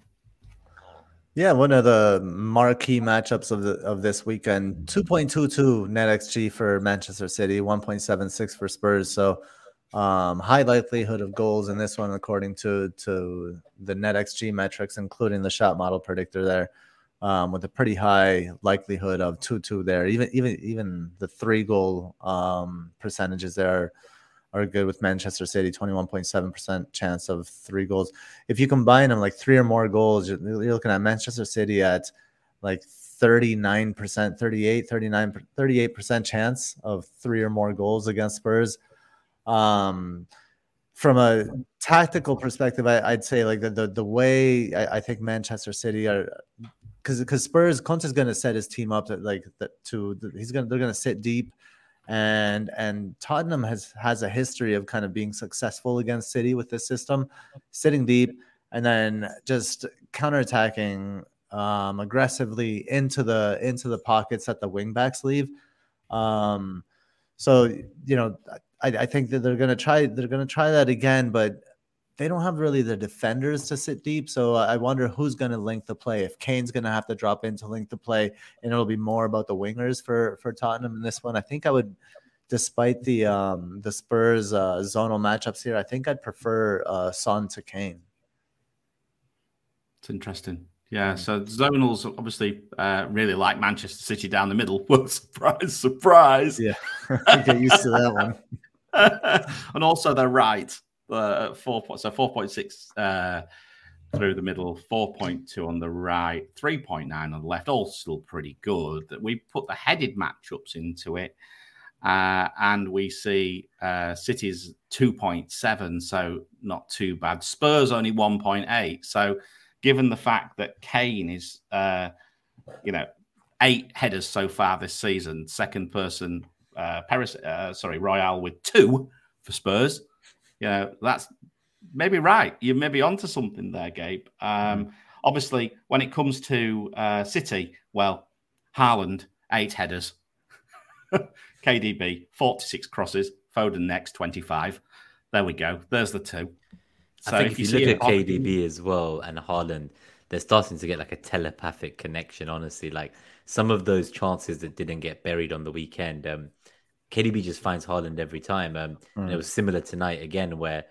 Yeah, one of the marquee matchups of the of this weekend. Two point two two net xG for Manchester City, one point seven six for Spurs. So um, high likelihood of goals in this one, according to to the net xG metrics, including the shot model predictor there, um, with a pretty high likelihood of two two there. Even even even the three goal um, percentages there are good with Manchester City, twenty one point seven percent chance of three goals. If you combine them, like three or more goals, you're, you're looking at Manchester City at like 39%, 38, 39, 38% chance of three or more goals against Spurs. Um, from a tactical perspective, I, would say like the the, the way I, I, think Manchester City are because because Spurs Conte's going to set his team up that like that to he's going to they're going to sit deep and and Tottenham has has a history of kind of being successful against City with this system, sitting deep and then just counterattacking um, aggressively into the into the pockets that the wingbacks leave. Um, so you know, I, I think that they're gonna try they're gonna try that again, but they don't have really the defenders to sit deep. So I wonder who's going to link the play. If Kane's going to have to drop in to link the play, and it'll be more about the wingers for for Tottenham in this one. I think I would, despite the um the Spurs uh, zonal matchups here, I think I'd prefer uh, Son to Kane. It's interesting. Yeah, so zonals obviously uh, really like Manchester City down the middle. <laughs> Well, surprise, surprise. Yeah, <laughs> get used to that one. <laughs> and also they're right. Uh, four point, so four point six uh, through the middle, four point two on the right, three point nine on the left. All still pretty good. That we put the headed matchups into it, uh, and we see uh, City's two point seven, so not too bad. Spurs only one point eight, so given the fact that Kane is, uh, you know, eight headers so far this season, second person, uh, Paris, uh, sorry, Royal with two for Spurs. You know, that's maybe right. You're maybe onto something there, Gabe. Um. Obviously, when it comes to uh, City, well, Haaland, eight headers. <laughs> KDB, 46 crosses. Foden next, 25. There we go. There's the two. So I think if, if you, you look at KDB as well and Haaland, they're starting to get like a telepathic connection. Honestly, like some of those chances that didn't get buried on the weekend, um, KDB just finds Haaland every time. Um, mm. and it mm. was similar tonight again, where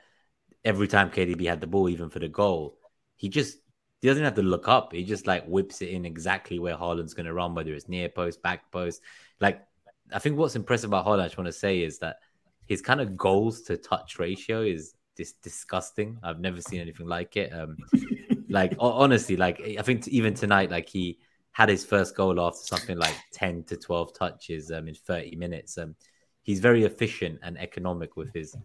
every time KDB had the ball, even for the goal, he just he doesn't have to look up. He just like whips it in exactly where Haaland's going to run, whether it's near post, back post. Like, I think what's impressive about Haaland, I just want to say, is that his kind of goals to touch ratio is dis- disgusting. I've never seen anything like it. Um, like honestly, like I think even tonight, like he had his first goal after something like ten to twelve touches um, in thirty minutes. Um, he's very efficient and economic with his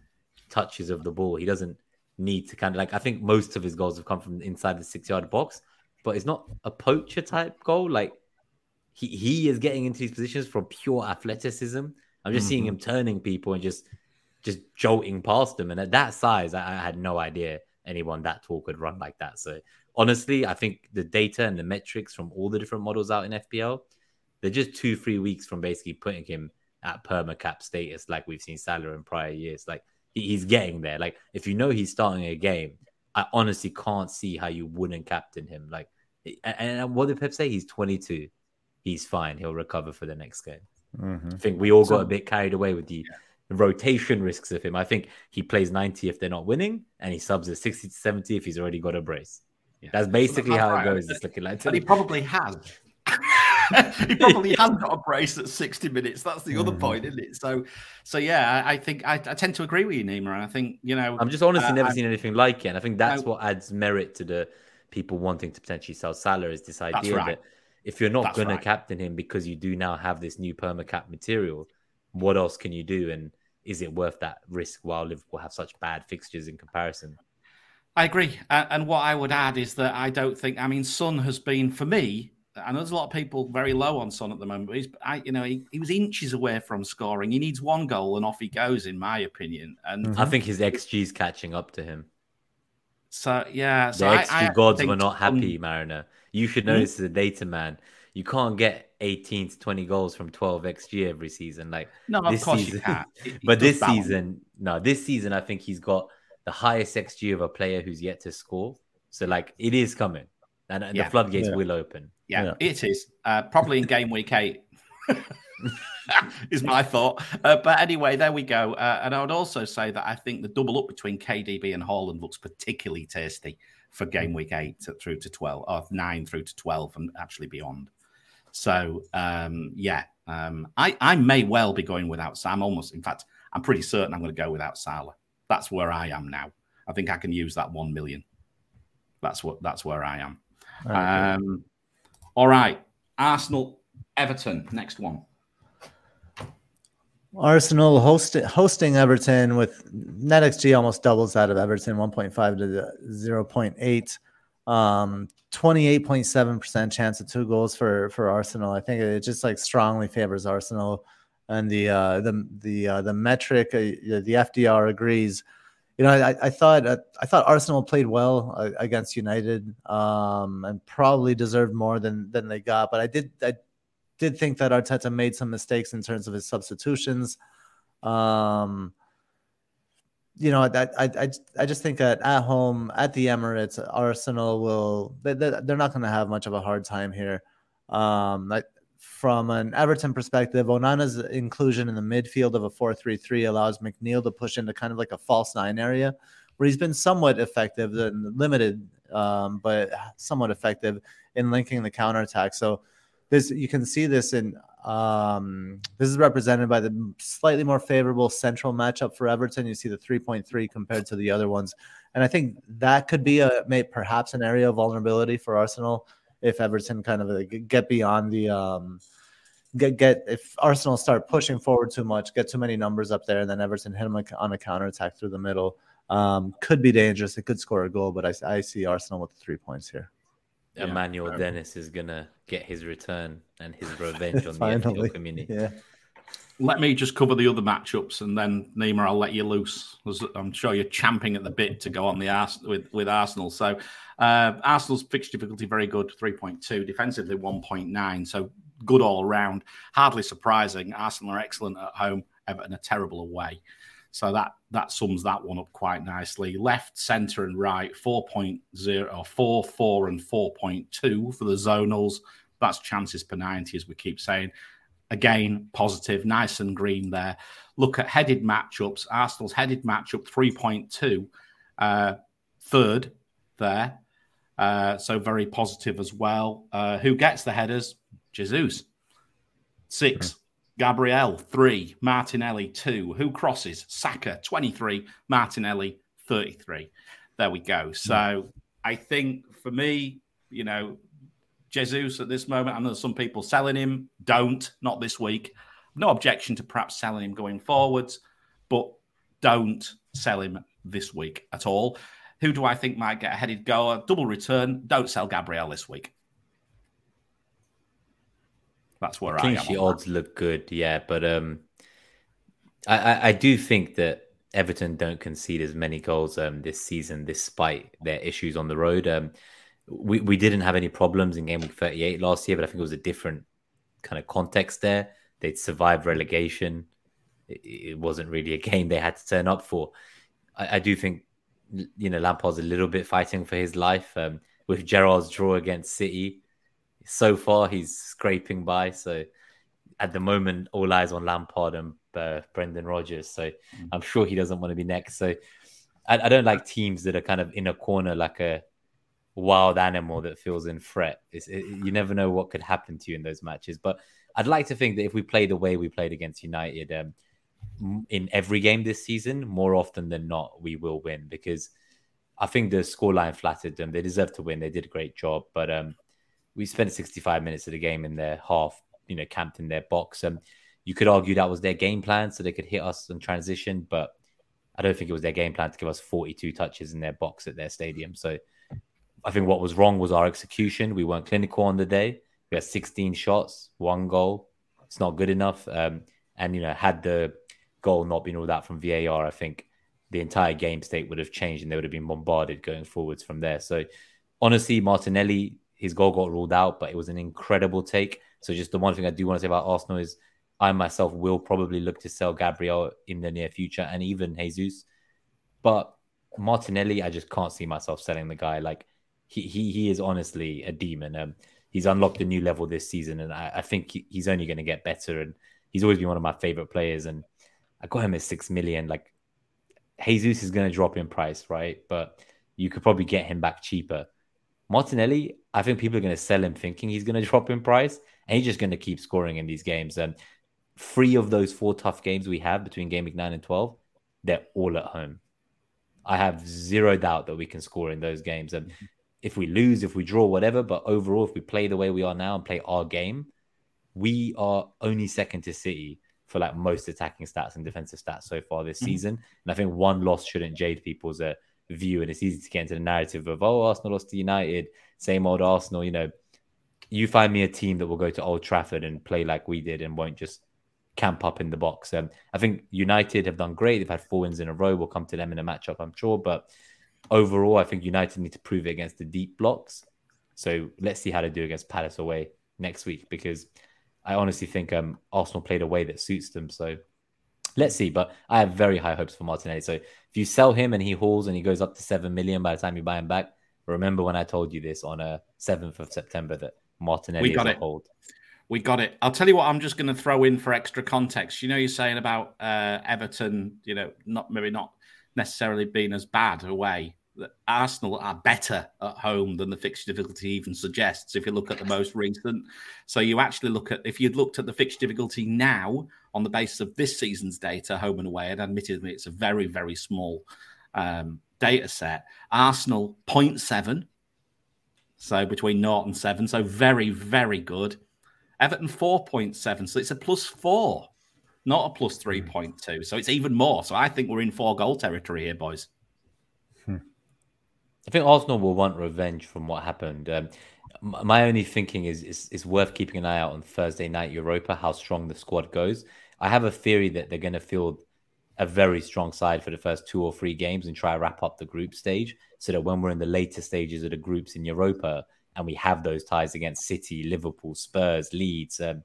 touches of the ball. He doesn't need to kind of like I think most of his goals have come from inside the six yard box, but it's not a poacher type goal. Like he he is getting into these positions from pure athleticism. I'm just mm-hmm. seeing him turning people and just just jolting past them. And at that size, I, I, had no idea anyone that tall could run like that. So honestly, I think the data and the metrics from all the different models out in FPL, they're just two, three weeks from basically putting him at perma cap status, like we've seen Salah in prior years. Like he's getting there. Like if you know he's starting a game, I honestly can't see how you wouldn't captain him. Like, and what did Pep say? He's 22. He's fine. He'll recover for the next game. Mm-hmm. I think we all got a bit carried away with the rotation risks of him. I think he plays 90 if they're not winning, and he subs at 60 to 70 if he's already got a brace. Yeah. That's basically how it goes. It's looking like. But he probably has. <laughs> he probably <laughs> has got a brace at 60 minutes. That's the other mm-hmm. point, isn't it? So, so yeah, I, I think I, I, tend to agree with you, Nima. And I think you know, I'm just honestly uh, never I'm, seen anything like it. And I think that's I, what adds merit to the people wanting to potentially sell Salah is this idea right. that if you're not going right. to captain him because you do now have this new perma cap material, what else can you do? And is it worth that risk while Liverpool have such bad fixtures in comparison? I agree. and what I would add is that I don't think, I mean, Son has been, for me, I know there's a lot of people very low on Son at the moment, but he's, I, you know, he, he was inches away from scoring. He needs one goal and off he goes, in my opinion. And mm-hmm. I think his XG is catching up to him. So yeah, so the XG I, I gods were not happy, Mariner. You should know mm-hmm. this as a data man. You can't get 18 to 20 goals from 12 XG every season. Like no, this of course season, you can't. <laughs> but this balance. season, no, this season I think he's got the highest XG of a player who's yet to score. So like it is coming, and, and yeah. the floodgates yeah. will open. Yeah, yeah. it is. Uh, probably in game week eight. <laughs> is my thought. Uh, but anyway, there we go. Uh, and I would also say that I think the double up between KDB and Haaland looks particularly tasty for game week eight to, through to 12, or nine through to 12, and actually beyond. So, um, yeah, um, I, I may well be going without Sam. Almost, in fact, I'm pretty certain I'm going to go without Salah. That's where I am now. I think I can use that 1 million. That's what that's where I am. Um, all right. Arsenal, Everton, next one. Arsenal host, hosting Everton with net XG almost doubles that of Everton, 1.5 to 0.8. Um, 28.7% chance of two goals for for Arsenal. I think it just like strongly favors Arsenal, and the uh, the the uh, the metric uh, the FDR agrees you know, I, I thought uh, I thought Arsenal played well uh, against United, um, and probably deserved more than than they got. But I did I did think that Arteta made some mistakes in terms of his substitutions. Um, you know, I, I, I just think that at home at the Emirates, Arsenal will they, they're not going to have much of a hard time here. Um, from an Everton perspective, Onana's inclusion in the midfield of a 4-3-3 allows McNeil to push into kind of like a false nine area where he's been somewhat effective and limited, um, but somewhat effective in linking the counterattack. So this you can see this in um, this is represented by the slightly more favorable central matchup for Everton. You see the 3.3 compared to the other ones. And I think that could be a may, perhaps an area of vulnerability for Arsenal if Everton kind of like get beyond the um, get get if Arsenal start pushing forward too much, get too many numbers up there, and then Everton hit them on a counter attack through the middle, um, could be dangerous. It could score a goal, but I, I see Arsenal with three points here. Yeah, Emmanuel Dennis is gonna get his return and his <laughs> revenge on the FPL community. Yeah. Let me just cover the other matchups, and then Nima, I'll let you loose. I'm sure you're champing at the bit to go on the Ars- with with Arsenal. So uh, Arsenal's fixture difficulty very good, 3.2, defensively 1.9. So good all round. Hardly surprising. Arsenal are excellent at home, Everton are terrible away. So that that sums that one up quite nicely. Left, centre, and right, 4.0 or 4, 4, and 4.2 for the zonals. That's chances per 90, as we keep saying. Again, positive, nice and green there. Look at headed matchups. Arsenal's headed matchup 3.2 Uh, third there. Uh, so very positive as well. Uh, who gets the headers? Jesus. Six. Mm-hmm. Gabriel, three. Martinelli, two. Who crosses? Saka, 23. Martinelli, 33. There we go. So mm-hmm. I think for me, you know, Jesus at this moment, I know some people selling him. Don't, not this week. No objection to perhaps selling him going forwards, but don't sell him this week at all. Who do I think might get a headed goal? Double return. Don't sell Gabriel this week. That's where I am. The odds look good, yeah, but um, I, I, I do think that Everton don't concede as many goals um this season, despite their issues on the road. Um, we we didn't have any problems in game week 38 last year, but I think it was a different kind of context there. They'd survived relegation. It, it wasn't really a game they had to turn up for. I, I do think you know, Lampard's a little bit fighting for his life um, with Gerrard's draw against City. So far, he's scraping by. So at the moment, all eyes on Lampard and uh, Brendan Rodgers. So mm. I'm sure he doesn't want to be next. So I, I, don't like teams that are kind of in a corner like a wild animal that feels in threat. It, you never know what could happen to you in those matches. But I'd like to think that if we play the way we played against United, um, in every game this season, more often than not, we will win because I think the scoreline flattered them. They deserve to win. They did a great job, but um, we spent 65 minutes of the game in their half, you know, camped in their box. And um, you could argue that was their game plan, so they could hit us in transition, but I don't think it was their game plan to give us 42 touches in their box at their stadium. So I think what was wrong was our execution. We weren't clinical on the day. We had 16 shots, one goal. It's not good enough. Um, and you know, had the goal not been ruled out from VAR, I think the entire game state would have changed and they would have been bombarded going forwards from there. So honestly, Martinelli, his goal got ruled out, but it was an incredible take. So just the one thing I do want to say about Arsenal is I myself will probably look to sell Gabriel in the near future and even Jesus. But Martinelli, I just can't see myself selling the guy. Like he he, he is honestly a demon. Um, he's unlocked a new level this season, and I, I think he, he's only going to get better. And he's always been one of my favorite players. And I got him at six million. Like Jesus is going to drop in price, right? But you could probably get him back cheaper. Martinelli, I think people are going to sell him thinking he's going to drop in price, and he's just going to keep scoring in these games. And three of those four tough games we have between game week nine and twelve, they're all at home. I have zero doubt that we can score in those games. And if we lose, if we draw, whatever, but overall, if we play the way we are now and play our game, we are only second to City for like most attacking stats and defensive stats so far this mm-hmm. season. And I think one loss shouldn't jade people's uh, view. And it's easy to get into the narrative of, oh, Arsenal lost to United, same old Arsenal. You know, you find me a team that will go to Old Trafford and play like we did and won't just camp up in the box. Um, I think United have done great. They've had four wins in a row. We'll come to them in a matchup, I'm sure. But overall, I think United need to prove it against the deep blocks. So let's see how they do against Palace away next week because I honestly think um, Arsenal played a way that suits them. So let's see. But I have very high hopes for Martinelli. So if you sell him and he hauls and he goes up to seven million by the time you buy him back, remember when I told you this on a uh, seventh of September that Martinelli we got is it. hold. We got it. I'll tell you what. I'm just going to throw in for extra context. You know, you're saying about uh, Everton. You know, not maybe not necessarily been as bad away Arsenal are better at home than the fixture difficulty even suggests. If you look at the most recent, so you actually look at if you'd looked at the fixture difficulty now on the basis of this season's data, home and away, and admittedly it's a very very small um, data set. Arsenal 0.7, so between 0 and 7, so very very good. Everton 4.7, so it's a plus four, not a plus 3.2. So it's even more. So I think we're in four goal territory here, boys. I think Arsenal will want revenge from what happened. Um, my only thinking is, is it's worth keeping an eye out on Thursday night Europa, how strong the squad goes. I have a theory that they're going to field a very strong side for the first two or three games and try to wrap up the group stage so that when we're in the later stages of the groups in Europa and we have those ties against City, Liverpool, Spurs, Leeds, um,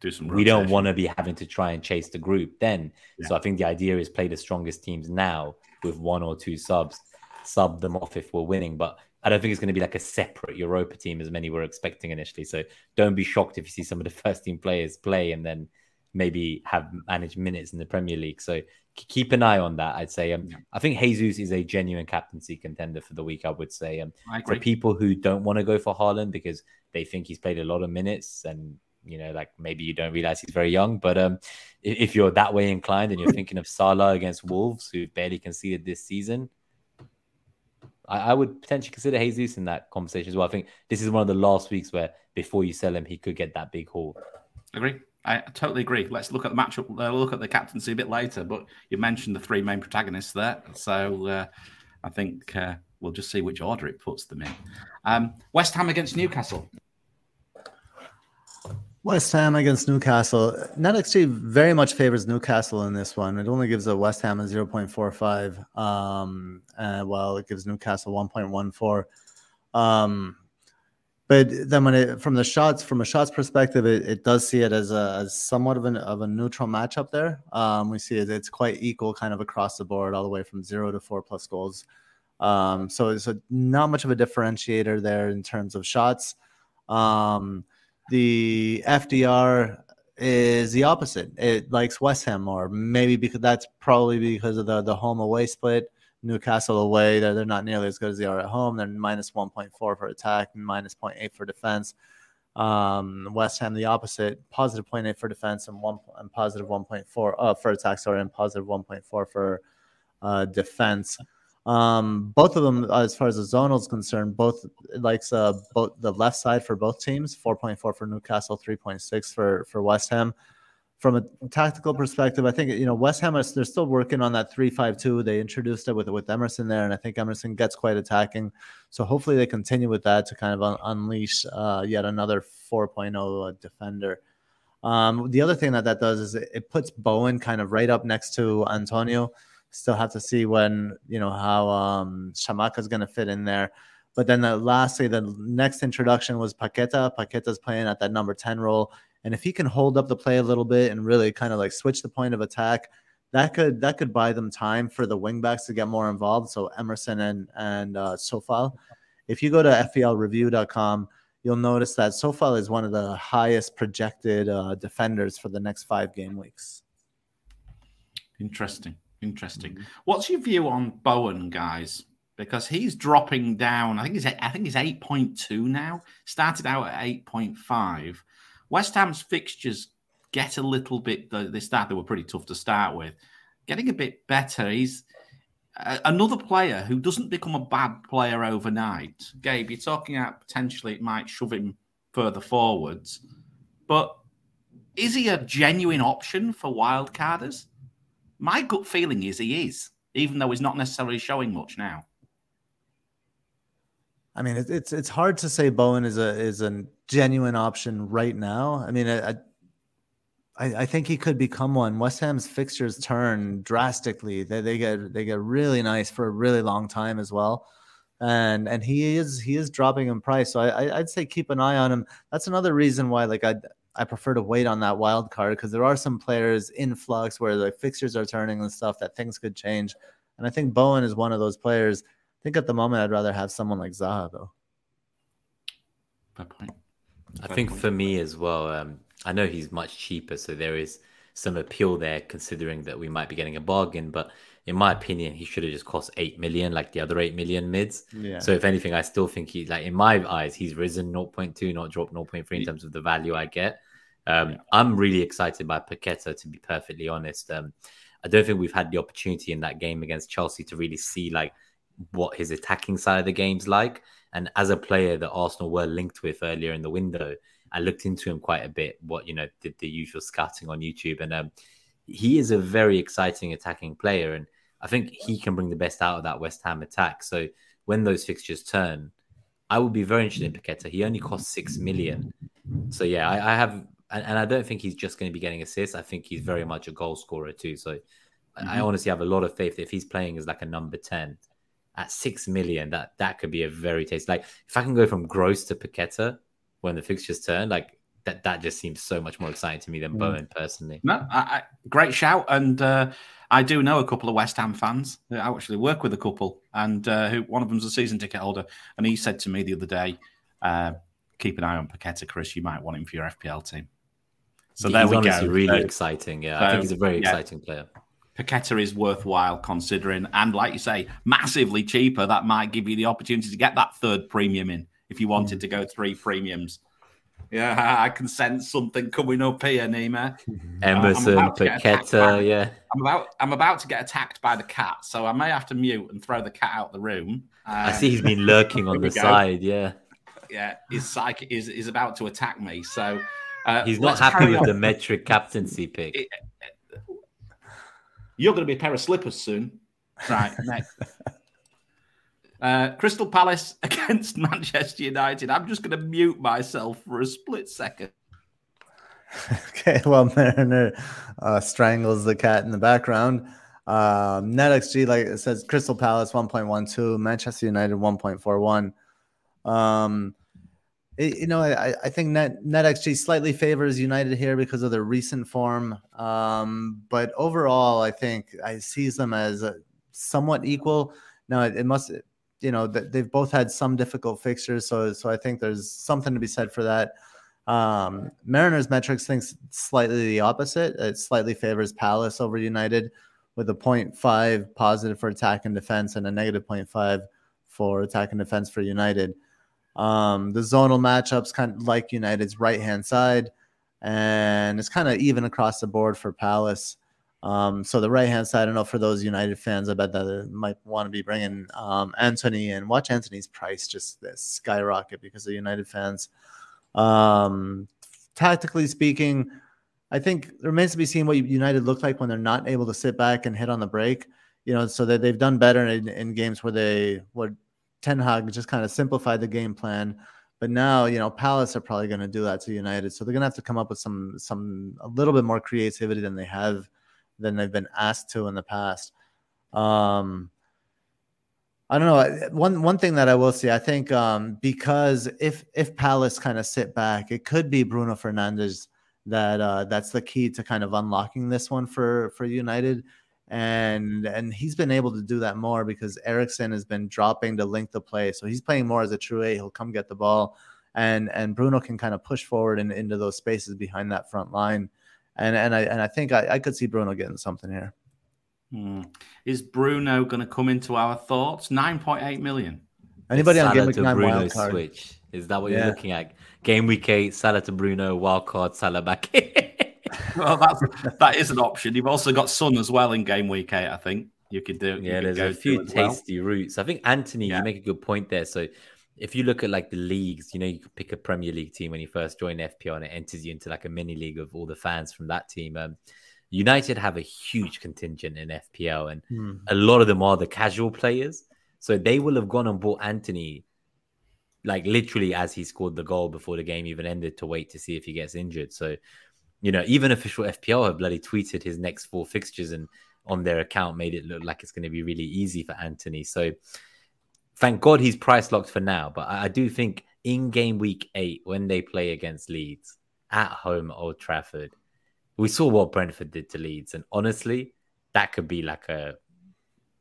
Do some we don't want to be having to try and chase the group then. Yeah. So I think the idea is play the strongest teams now with one or two subs sub them off if we're winning. But I don't think it's going to be like a separate Europa team as many were expecting initially. So don't be shocked if you see some of the <laughs> first team players play and then maybe have managed minutes in the Premier League. So keep an eye on that. I'd say. Um, yeah. I think Jesus is a genuine captaincy contender for the week. I would say. Um, for people who don't want to go for Haaland because they think he's played a lot of minutes and you know, like maybe you don't realize he's very young. But um, if you're that way inclined and you're thinking of Salah against Wolves, who barely conceded this season, I, I, would potentially consider Jesus in that conversation as well. I think this is one of the last weeks where before you sell him, he could get that big haul. Agree. I totally agree. Let's look at the matchup. Uh, look at the captaincy a bit later. But you mentioned the three main protagonists there, so uh, I think uh, we'll just see which order it puts them in. Um, West Ham against Newcastle. West Ham against Newcastle. NetXG very much favors Newcastle in this one. It only gives a West Ham a 0.45, um, uh, while it gives Newcastle 1.14. Um, but then when it from the shots from a shots perspective, it, it does see it as a as somewhat of an of a neutral matchup there. Um, we see it, it's quite equal kind of across the board, all the way from zero to four plus goals. Um, so it's not much of a differentiator there in terms of shots. Um, the FDR is the opposite. It likes West Ham more. Maybe because that's probably because of the the home away split. Newcastle away, they're, they're not nearly as good as they are at home. They're minus 1.4 for attack and minus 0.8 for defense. Um, West Ham the opposite, positive 0.8 for defense and one and positive 1.4 uh, for attack, sorry, and positive 1.4 for uh, defense. Um, both of them, as far as the zonal is concerned, both likes uh, both the left side for both teams, 4.4 for Newcastle, 3.6 for for West Ham. From a tactical perspective, I think you know West Ham is they're still working on that 3-5-2. They introduced it with with Emerson there, and I think Emerson gets quite attacking. So hopefully they continue with that to kind of un- unleash uh, yet another 4.0 uh, defender. Um, the other thing that that does is it, it puts Bowen kind of right up next to Antonio. Still have to see when you know how um, Scamacca is going to fit in there. But then the, lastly, the next introduction was Paqueta. Paqueta's playing at that number 10 role. And if he can hold up the play a little bit and really kind of like switch the point of attack, that could that could buy them time for the wingbacks to get more involved. So Emerson and and uh, Coufal. If you go to FPLreview.com, you'll notice that Coufal is one of the highest projected uh, defenders for the next five game weeks. Interesting. Interesting. Mm-hmm. What's your view on Bowen, guys? Because he's dropping down. I think he's I think he's eight point two now. Started out at eight point five. West Ham's fixtures get a little bit. They start. They were pretty tough to start with. Getting a bit better. He's uh, another player who doesn't become a bad player overnight. Gabe, you're talking about potentially it might shove him further forwards, but is he a genuine option for wildcarders? My gut feeling is he is, even though he's not necessarily showing much now. I mean, it's it's hard to say Bowen is a is a genuine option right now. I mean, I, I, I think he could become one. West Ham's fixtures turn drastically. They they get they get really nice for a really long time as well, and and he is he is dropping in price. So I I'd say keep an eye on him. That's another reason why like I I prefer to wait on that wild card because there are some players in flux where the fixtures are turning and stuff that things could change. And I think Bowen is one of those players. I think at the moment I'd rather have someone like Zaha though. Fair point. I think point. for me as well, um, I know he's much cheaper, so there is some appeal there considering that we might be getting a bargain. But in my opinion, he should have just cost eight million, like the other eight million mids. Yeah. So if anything, I still think he like in my eyes, he's risen 0.2, not dropped 0.3 in terms of the value I get. Um, yeah. I'm really excited by Paqueta, to be perfectly honest. Um, I don't think we've had the opportunity in that game against Chelsea to really see like what his attacking side of the game's like. And as a player that Arsenal were linked with earlier in the window, I looked into him quite a bit. What you know, did the usual scouting on YouTube, and um, he is a very exciting attacking player, and I think he can bring the best out of that West Ham attack. So when those fixtures turn, I would be very interested in Paqueta. He only costs six million, so yeah, I, I have and, and I don't think he's just going to be getting assists. I think he's very much a goal scorer too. So mm-hmm. I honestly have a lot of faith that if he's playing as like a number 10 at six million, that that could be a very tasty. Like if I can go from Gross to Paqueta when the fixtures turn, like that that just seems so much more exciting to me than mm. Bowen personally. No, I, I, great shout, and uh, I do know a couple of West Ham fans. I actually work with a couple, and uh, who one of them's a season ticket holder, and he said to me the other day, uh, "Keep an eye on Paqueta, Chris. You might want him for your FPL team." So there he's we go. really So- exciting. Yeah, so, I think he's a very yeah. exciting player. Paqueta is worthwhile considering, and like you say, massively cheaper. That might give you the opportunity to get that third premium in if you wanted to go three premiums. Yeah, <laughs> I can sense something coming up here, Nima. <laughs> Emerson, about to get attacked by- Paqueta, yeah. I'm about I'm about to get attacked by the cat, so I may have to mute and throw the cat out the room. I Um, see he's been lurking <laughs> on the go. side. Yeah, Yeah, his psychic is is about to attack me. So uh, he's not happy with on. the metric captaincy pick. It- You're going to be a pair of slippers soon. Right, <laughs> next. Uh, Crystal Palace <laughs> against Manchester United. I'm just going to mute myself for a split second. <laughs> Okay, well, Mariner uh, strangles the cat in the background. Um, NetXG, like it says, Crystal Palace 1.12, Manchester United 1.41. Um, you know, I, I think Net NetXG slightly favors United here because of their recent form. Um, but overall, I think I sees them as somewhat equal. Now, it, it must, you know, they've both had some difficult fixtures, so so I think there's something to be said for that. Um, Mariners metrics thinks slightly the opposite. It slightly favors Palace over United with a 0.5 positive for attack and defense and a negative 0.5 for attack and defense for United. Um, the zonal matchups kind of like United's right hand side, and it's kind of even across the board for Palace. Um, so the right hand side, I don't know for those United fans, I bet that they might want to be bringing um, Antony and watch Antony's price just skyrocket because of United fans. Um, tactically speaking, I think it remains to be seen what United look like when they're not able to sit back and hit on the break. You know, so that they've done better in, in games where they where Ten Hag just kind of simplified the game plan. But now, you know, Palace are probably going to do that to United, so they're going to have to come up with some some a little bit more creativity than they have than they've been asked to in the past. Um, I don't know. One one thing that I will say, I think um, because if if Palace kind of sit back, it could be Bruno Fernandes that uh, that's the key to kind of unlocking this one for for United, and and he's been able to do that more because Eriksen has been dropping to link the play, so he's playing more as a true eight. He'll come get the ball, and and Bruno can kind of push forward and into those spaces behind that front line, and and I and I think I, I could see Bruno getting something here. Hmm. Is Bruno going to come into our thoughts? 9.8 million. Anybody on Salah Game Week to Nine Bruno wild card? switch? Is that what Yeah. you're looking at? Game week eight, Salah to Bruno, wild card, Salah back. <laughs> <laughs> Well, that's, that is an option. You've also got Son as well in game week eight, I think. You could do. you yeah, there's a few to as well. tasty routes. I think Antony, Yeah. you make a good point there. So if you look at like the leagues, you know, you could pick a Premier League team when you first join FPL and it enters you into like a mini league of all the fans from that team. Um, United have a huge contingent in FPL, and Hmm. a lot of them are the casual players. So they will have gone and bought Antony like literally as he scored the goal before the game even ended to wait to see if he gets injured. So, you know, even official FPL have bloody tweeted his next four fixtures and on their account made it look like it's going to be really easy for Antony. So thank God he's price locked for now. But I, I do think in game week eight, when they play against Leeds at home at Old Trafford, we saw what Brentford did to Leeds. And honestly, that could be like a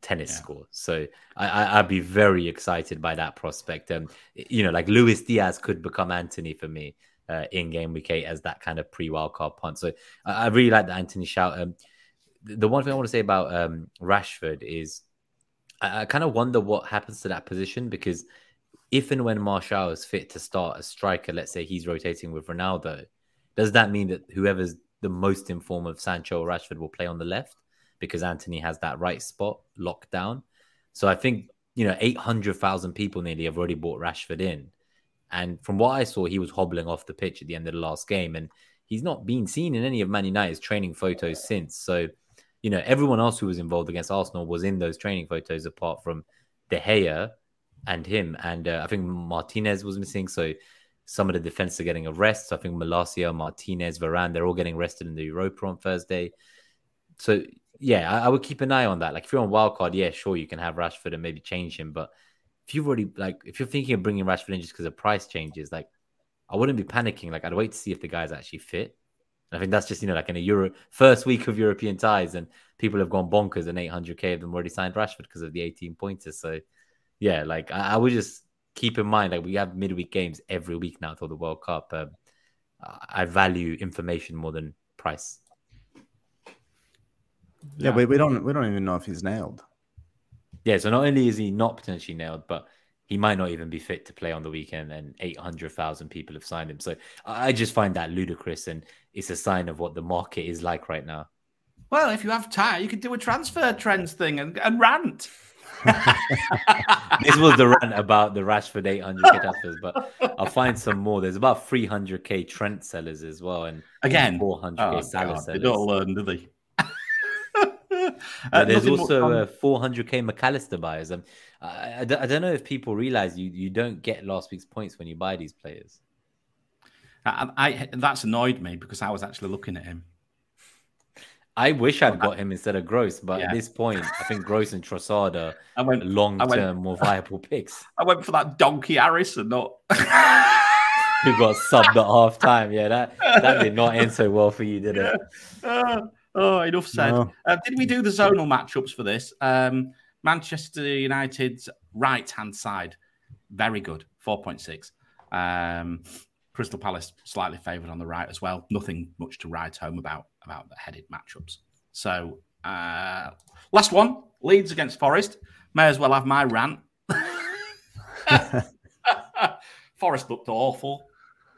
tennis Yeah. score. So I, I, I'd be very excited by that prospect. Um, you know, like Luis Diaz could become Antony for me uh, in game week eight as that kind of pre wildcard punt. So I, I really like the Antony shout. Um, the, one thing I want to say about um, Rashford is I, I kind of wonder what happens to that position because if and when Martial is fit to start a striker, let's say he's rotating with Ronaldo, does that mean that whoever's the most informed of Sancho or Rashford will play on the left because Antony has that right spot locked down? So I think you know 800,000 people nearly have already bought Rashford in, and from what I saw, he was hobbling off the pitch at the end of the last game, and he's not been seen in any of Man United's training photos since. So you know everyone else who was involved against Arsenal was in those training photos apart from De Gea and him, and uh, I think Martinez was missing. So some of the defense are getting a rest. I think Malacia, Martinez, Varane, they're all getting rested in the Europa on Thursday. So yeah, I, I would keep an eye on that. Like if you're on wildcard, yeah, sure, you can have Rashford and maybe change him. But if you've already like if you're thinking of bringing Rashford in just because of price changes, like I wouldn't be panicking. Like I'd wait to see if the guy's actually fit. And I think that's just you know like in a Euro first week of European ties, and people have gone bonkers, and 800k of them already signed Rashford because of the 18 pointers. So yeah, like I, I would just keep in mind like we have midweek games every week now till the World Cup. Um, I value information more than price. Yeah, we, we don't we don't even know if he's nailed. Yeah, so not only is he not potentially nailed, but he might not even be fit to play on the weekend, and 800,000 people have signed him. So I just find that ludicrous, and it's a sign of what the market is like right now. Well, if you have time, you could do a transfer trends thing and, and rant. this was the rant about the Rashford 800k transfers, but I'll find some more. There's about 300k Trent sellers as well, and again 400k oh, Salah sellers. They don't learn, do they? Uh, there's also uh, 400k Mac Allister buyers. Um, I, I, I, don't know if people realize you you don't get last week's points when you buy these players. I, I that's annoyed me because I was actually looking at him. I wish I'd got him instead of Gross, but yeah. at this point, I think Gross and Trossard are I went, long term more <laughs> viable picks. I went for that donkey Harrison, not <laughs> who got subbed at half time. Yeah, that that did not end so well for you, did it? <laughs> Uh, oh, enough said. No. Uh, did we do the zonal matchups for this? Um, Manchester United's right hand side, very good, 4.6. Um, Crystal Palace slightly favoured on the right as well. Nothing much to write home about about the headed matchups. So uh, last one, Leeds against Forest. May as well have my rant. <laughs> <laughs> Forest looked awful.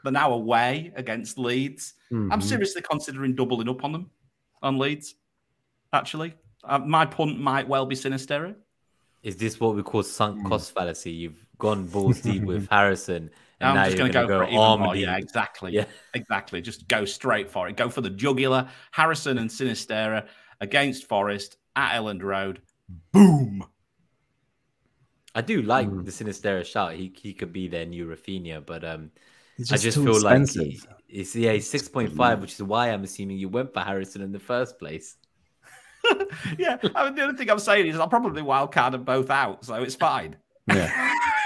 They're now away against Leeds. Mm-hmm. I'm seriously considering doubling up on them on Leeds. Actually, uh, my punt might well be Sinisterra. Is this what we call sunk mm. cost fallacy? You've gone balls deep with <laughs> Harrison and I'm now just going to go, go arm more. Yeah, exactly. Yeah, exactly. Just go straight for it. Go for the jugular. Harrison and Sinisterra against Forest at Elland Road. Boom. I do like mm. the Sinisterra shot. He he could be their new Raphinha, but um, just I just feel expensive. like it's yeah he's six point five, which is why I'm assuming you went for Harrison in the first place. <laughs> yeah, I mean the only thing I'm saying is I'll probably wildcard them both out, so it's fine. Yeah. <laughs>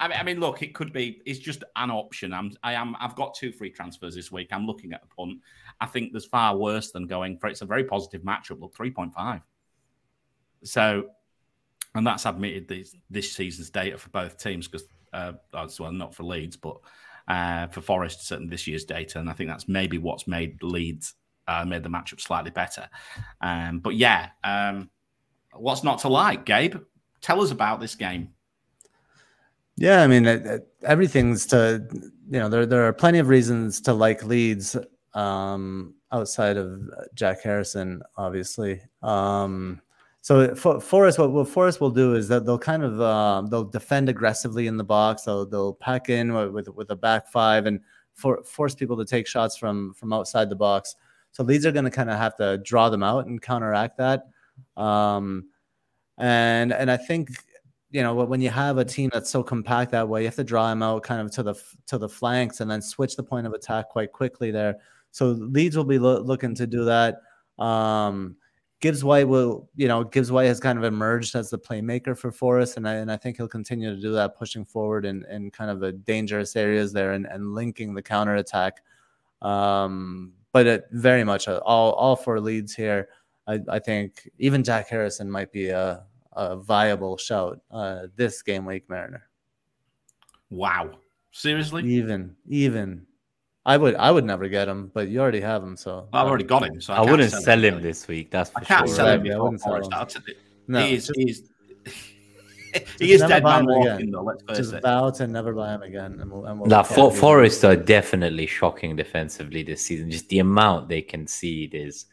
I mean, I mean, look, it could be. It's just an option. I'm, I am. I've got two free transfers this week. I'm looking at a punt. I think there's far worse than going for. It's a very positive matchup. Look, three point five. So, and that's admitted this this season's data for both teams because, uh, well, not for Leeds, but uh, for Forest, certainly this year's data, and I think that's maybe what's made Leeds uh, made the matchup slightly better. Um, but yeah, um, what's not to like, Gabe? Tell us about this game. Yeah, I mean, it, it, everything's to you know there there are plenty of reasons to like Leeds um, outside of Jack Harrison, obviously. Um, so for Forest, what, what Forest will do is that they'll kind of uh, they'll defend aggressively in the box. They'll they'll pack in with with a back five and for, force people to take shots from from outside the box. So Leeds are going to kind of have to draw them out and counteract that. Um, and and I think you know when you have a team that's so compact that way you have to draw them out kind of to the to the flanks and then switch the point of attack quite quickly there so leeds will be lo- looking to do that um gibbs white will you know gibbs white has kind of emerged as the playmaker for forest and i, and I think he'll continue to do that pushing forward in, in kind of the dangerous areas there and, and linking the counter attack um but it very much uh, all all for leeds here I, I think even jack harrison might be a a viable shout uh, this game week, Mariner. Wow, seriously? Even, even. I would, I would never get him, but you already have him, so I've already got him. So I, I wouldn't sell, sell him, him this week. That's for I can't sure. sell him. Yeah, I wouldn't sell him. No, he is, he is, <laughs> he is dead man walking, though. Let's face just it. vow to never buy him again. And we'll, and we'll now, for, Forest are definitely shocking defensively this season. Just the amount they concede is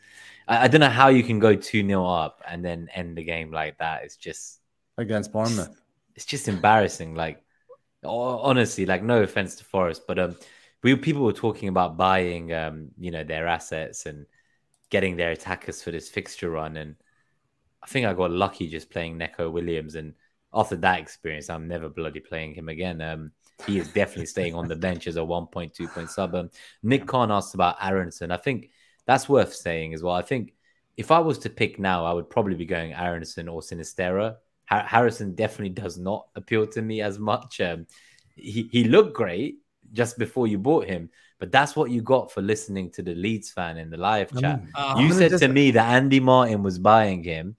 I, I don't know how you can go 2 0 up and then end the game like that. It's just against Bournemouth. It's, it's just embarrassing. Like, honestly, like, no offense to Forest, but um, we people were talking about buying, um, you know, their assets and getting their attackers for this fixture run. And I think I got lucky just playing Neco Williams. And after that experience, I'm never bloody playing him again. Um, he is definitely staying on the <laughs> bench as a 1.2 point sub. Um, Nick Khan asked about Aaronson. I think that's worth saying as well. I think if I was to pick now, I would probably be going Aaronson or Sinisterra. Har- Harrison definitely does not appeal to me as much. Um, he, he looked great just before you bought him, but that's what you got for listening to the Leeds fan in the live chat. uh, you said just... to me that Andy Martin was buying him,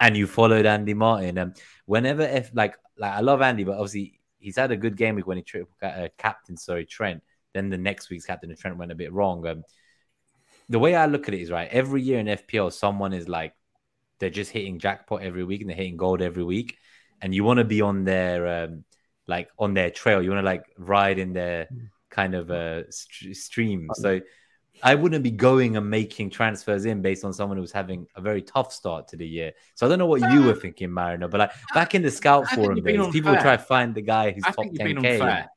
and you followed Andy Martin. And um, whenever if like like I love Andy, but obviously he's had a good game week when he triple uh, captain, sorry, Trent. Then the next week's captain and Trent went a bit wrong. Um, the way I look at it is right. Every year in FPL, someone is like they're just hitting jackpot every week and they're hitting gold every week, and you want to be on their um, like on their trail. You want to like ride in their kind of uh, st- stream. So I wouldn't be going and making transfers in based on someone who's having a very tough start to the year. So I don't know what you were thinking, Marino, but like back in the scout forum days, people try to find the guy who's I top think you've been 10k. unfair.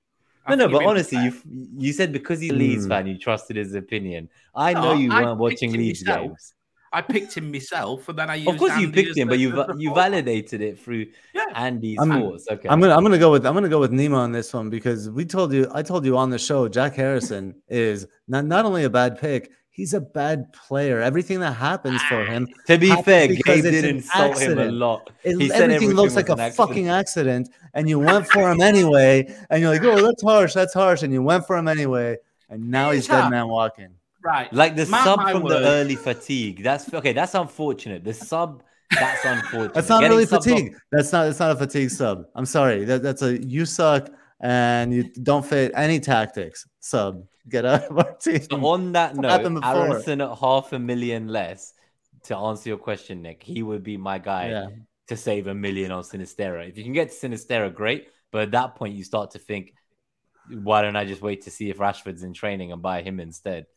No, no, but honestly, unfair. you you said because he's a Leeds Hmm. fan, you trusted his opinion. I No, know you weren't watching picked Leeds myself. games. I picked him myself, and then I used. Of course, you picked as him, but you va- you validated it through Yeah. Andy's I'm- thoughts. Okay, I'm gonna I'm gonna go with I'm gonna go with Nima on this one because we told you I told you on the show Jack Harrison <laughs> is not not only a bad pick, he's a bad player. Everything that happens for him, ah, to be happens fair, because Gabe did an insult him a accident. lot. it, He said everything looks like a an fucking accident, and you went for him anyway, and you're like, oh, that's harsh, that's harsh, and you went for him anyway, and now he's It's dead man walking. Right, Like the Mark sub my from the early fatigue. That's okay. That's unfortunate. The sub. That's unfortunate. That's not Getting really subbed off- fatigue. That's not. That's not a fatigue sub. I'm sorry. That, that's a you suck and you don't fit any tactics sub. Get out of our team. So on that What note, happened before? Harrison at half a million less. To answer your question, Nick, he would be my guy yeah. to save a million on Sinisterra. If you can get to Sinisterra, great. But at that point, you start to think, why don't I just wait to see if Rashford's in training and buy him instead?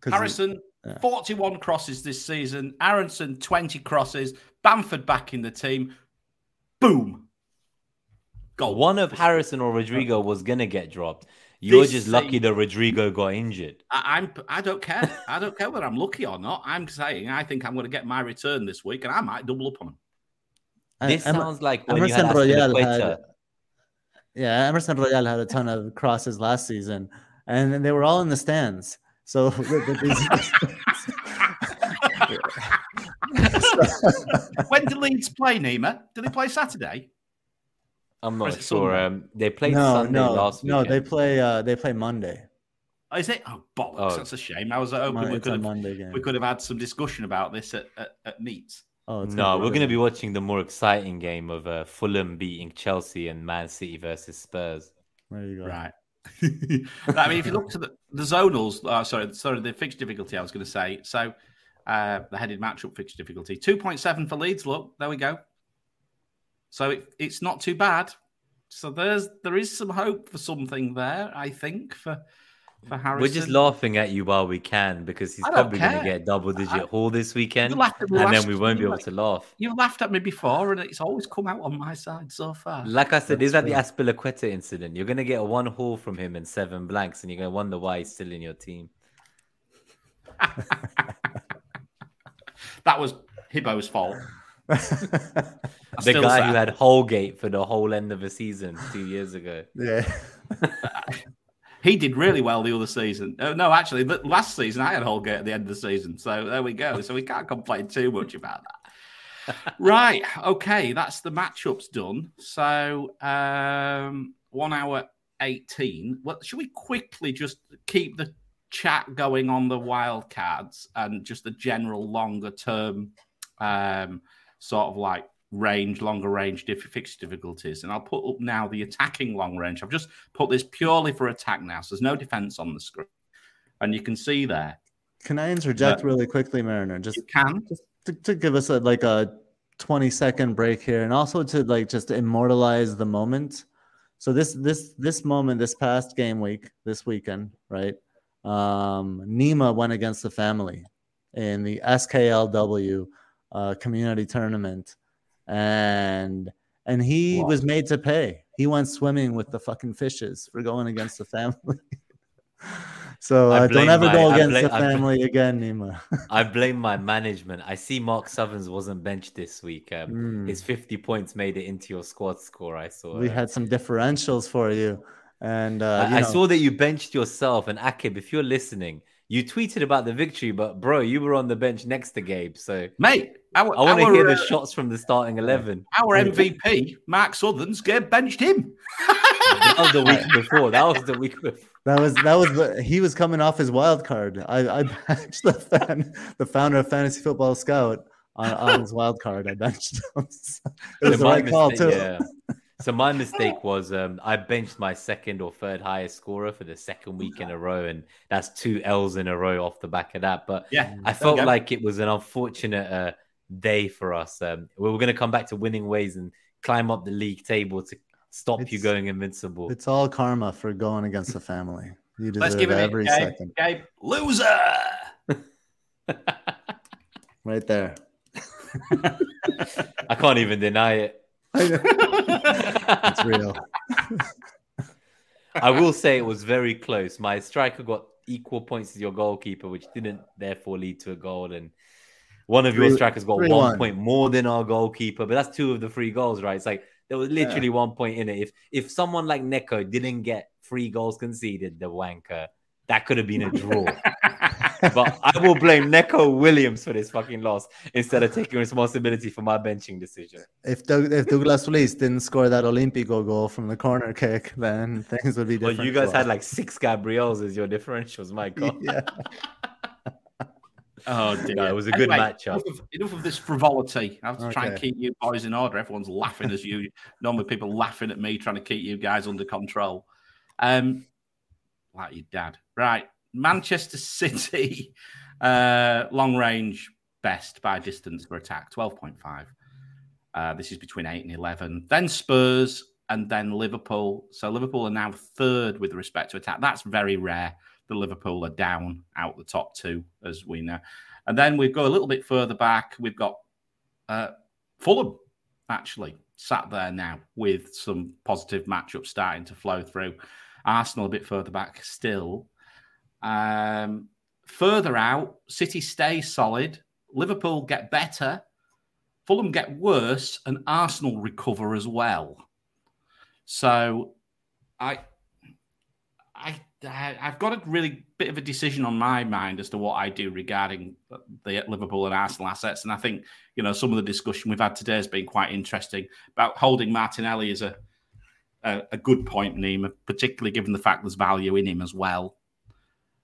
'Cause Harrison, yeah. 41 crosses this season. Aaronson, 20 crosses. Bamford back in the team. Boom. Goal. One of Harrison or Rodrigo oh. was gonna get dropped. You're This just lucky thing- that Rodrigo got injured. I, I'm. I don't care. I don't care whether I'm lucky or not. I'm saying I think I'm going to get my return this week, and I might double up on him. And uh, This Emer- sounds like when you Emerson had Royale had, yeah, Emerson Royal had a ton of crosses last season, and they were all in the stands. So, <laughs> <laughs> when do Leeds play, Nima? Do they play Saturday? I'm not sure. Um, they played no, Sunday no, last no, they play. Uh, they play Monday. Oh, is it? Oh, bollocks. Oh. That's a shame. I was hoping Mon- we could a have Monday game. we could have had some discussion about this at at, at Neats. Oh, No, we're going to be watching the more exciting game of uh, Fulham beating Chelsea and Man City versus Spurs. There you go. Right. I mean, if you look to the, the zonals, uh, sorry, sorry, the fixed difficulty, I was going to say. So, uh, the headed matchup fixed difficulty 2.7 for Leeds. Look, there we go. So, it, it's not too bad. So, there's there is some hope for something there, I think, for, for Harrison. We're just laughing at you while we can because he's I don't probably going to care. get double digit I- haul this weekend. Laughed at me And then we won't be able week. to laugh. You've laughed at me before, and it's always come out on my side so far. Like I said, That's is that the true. Azpilicueta incident? You're going to get a one haul from him and seven blanks, and you're going to wonder why he's still in your team. <laughs> That was Hibbo's fault. <laughs> The guy say- who had Holgate for the whole end of the season two years ago. yeah. <laughs> He did really well the other season. Uh, no, actually, last season I had Holgate at the end of the season. So there we go. So we can't complain too much about that. <laughs> right. Okay. That's the matchups done. So um, one hour 18. Well, should we quickly just keep the chat going on the wildcards and just the general longer term um, sort of like range, longer range diff- fixed difficulties. And I'll put up now the attacking long range. I've just put this purely for attack now. So there's no defense on the screen. And you can see there, Can I interject really quickly, Mariner? Just can. to, to give us a like a 20 second break here and also to like just immortalize the moment so this this this moment this past game week this weekend right um nima went against the family in the sklw uh, community tournament and and he Wow. was made to pay he went swimming with the fucking fishes for going against the family <laughs> so I uh, don't ever my- go against blame- the I blame- family again nima <laughs> I blame my management. I see Mark Sutherns wasn't benched this week. Um, Mm. His 50 points made it into your squad score. I saw. we uh, had some differentials for you and uh, I, you I saw that you benched yourself. And Akib, if you're listening, you tweeted about the victory, but bro, you were on the bench next to Gabe. So Mate, our, I want to hear the uh, shots from the starting 11. our MVP, Mark Sutherns, Gabe benched him. That was the week <laughs> before. That was the week before. that was that was the, he was coming off his wild card i i benched the fan the founder of fantasy football scout on, on his wild card i benched him <laughs> it was the my right call too yeah. So my mistake <laughs> was um, I benched my second or third highest scorer for the second week in a row, and that's two L's in a row off the back of that. But Yeah, I felt like it was an unfortunate uh, day for us. Um, we were going to come back to winning ways and climb up the league table to stop you going invincible. It's all karma for going against the family. You deserve Let's give it every Gabe. second. Gabe, loser. Right there. <laughs> I can't even deny it. <laughs> It's real. <laughs> I will say it was very close. My striker got equal points as your goalkeeper, which didn't therefore lead to a goal. And one of your strikers got one one. point more than our goalkeeper, but that's two of the three goals, right? It's like there was literally one point in it. If if someone like Neko didn't get three goals conceded, the wanker, that could have been a draw. <laughs> but I will blame Neko Williams for this fucking loss instead of taking responsibility for my benching decision. If Doug, if Douglas Luiz didn't score that Olympico goal from the corner kick, then <laughs> things would be different. Well, you guys for had like six Gabriels as your differentials, my God. <laughs> yeah. Oh dear. No, it was a good Anyway, matchup. Enough of, enough of this frivolity. I have to try and keep you boys in order. Everyone's laughing as you. Normally, people laughing at me trying to keep you guys under control. Um, like your dad, right? Manchester <laughs> City, uh, long range best by distance for attack, twelve point five. Uh, this is between eight and eleven. Then Spurs, and then Liverpool. So Liverpool are now third with respect to attack. That's very rare. The Liverpool are down out the top two, as we know. And then we go a little bit further back. We've got uh, Fulham actually sat there now with some positive matchups starting to flow through. Arsenal a bit further back still. Um, further out, City stay solid. Liverpool get better. Fulham get worse, and Arsenal recover as well. So, I, I, I've got a really bit of a decision on my mind as to what I do regarding the Liverpool and Arsenal assets, and I think you know some of the discussion we've had today has been quite interesting about holding Martinelli as a a, a good point, Nima, particularly given the fact there's value in him as well.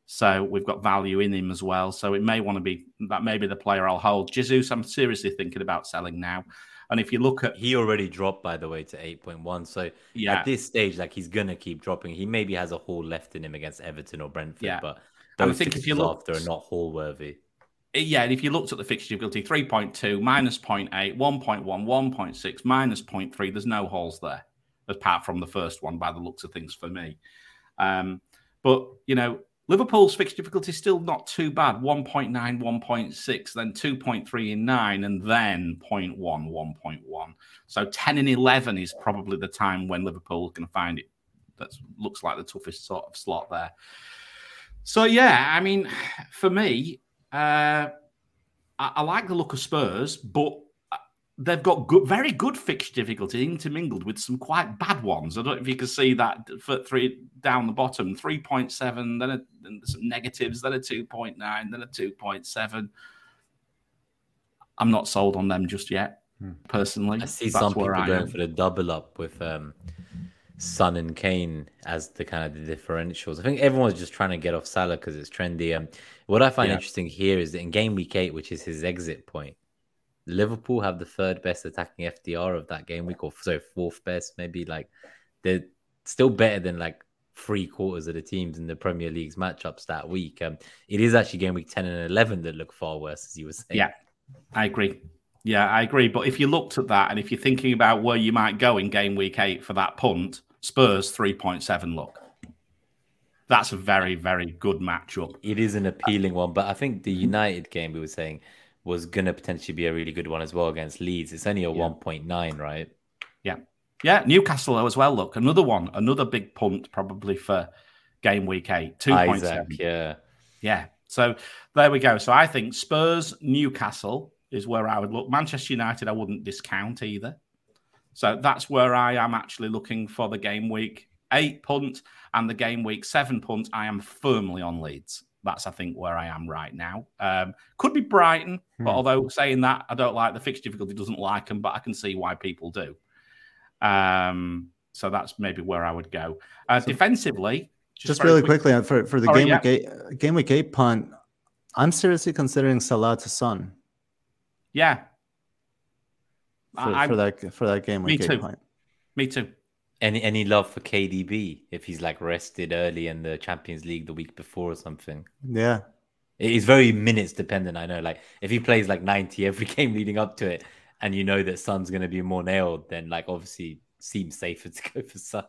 So we've got value in him as well. So it may want to be that maybe the player I'll hold. Jesus, I'm seriously thinking about selling now. And if you look at He already dropped, by the way, to 8.1. So yeah, at this stage, like he's gonna keep dropping. He maybe has a haul left in him against Everton or Brentford, Yeah. but I think if you look- after are not haul worthy. yeah, and if you looked at the fixture difficulty, 3.2, minus 0.8, 1.1, 1.6, minus 0.3, there's no holes there, apart from the first one by the looks of things for me. Um, but, you know, Liverpool's fixture difficulty is still not too bad 1.9, 1.6, then 2.3 in 9, and then 0.1, 1.1. So 10 and 11 is probably the time when Liverpool can find it. That looks like the toughest sort of slot there. So, yeah, I mean, <sighs> for me, uh, I, I like the look of Spurs, but they've got good, very good fixture difficulty intermingled with some quite bad ones. I don't know if you can see that for three down the bottom, three point seven, then a, then some negatives, then a two point nine, then a two point seven. I'm not sold on them just yet, Hmm. personally. I see That's some people I going am. for the double up with um, Son and Kane as the kind of the differentials. I think everyone's just trying to get off Salah because it's trendy. Um, what I find Yeah. interesting here is that in game week eight, which is his exit point, Liverpool have the third best attacking FDR of that game week, or sorry, fourth best, maybe. Like they're still better than like three quarters of the teams in the Premier League's matchups that week. Um, it is actually game week ten and eleven that look far worse, as you were saying. Yeah. I agree. Yeah, I agree. But if you looked at that and if you're thinking about where you might go in game week eight for that punt, Spurs 3.7 look. That's a very, very good matchup. it is an appealing one, but I think the United game we were saying was gonna potentially be a really good one as well against Leeds. It's only a Yeah. one point nine, right? Yeah, Yeah. Newcastle though as well. Look, another one, another big punt probably for game week eight, 2.7. Isak, yeah. Yeah. So there we go. So I think Spurs, Newcastle is where I would look. Manchester United, I wouldn't discount either. So that's where I am actually looking for the game week eight punt and the game week seven punt. I am firmly on Leeds. That's, I think, where I am right now. Um, could be Brighton, but Hmm. although saying that, I don't like the fixture difficulty, doesn't like them, but I can see why people do. Um, so that's maybe where I would go. Uh, So- defensively, Just, very really quick- quickly uh, for, for the game yeah. week eight game week eight punt, I'm seriously considering Salah to Son Yeah. for, I- for that for that game Me week too. eight punt. Me too. Any any love for KDB if he's like rested early in the Champions League the week before or something? Yeah. It's very minutes dependent. I know. Like if he plays like 90 every <laughs> game leading up to it, and you know that Son's going to be more nailed, then like obviously seems safer <laughs> to go for Son.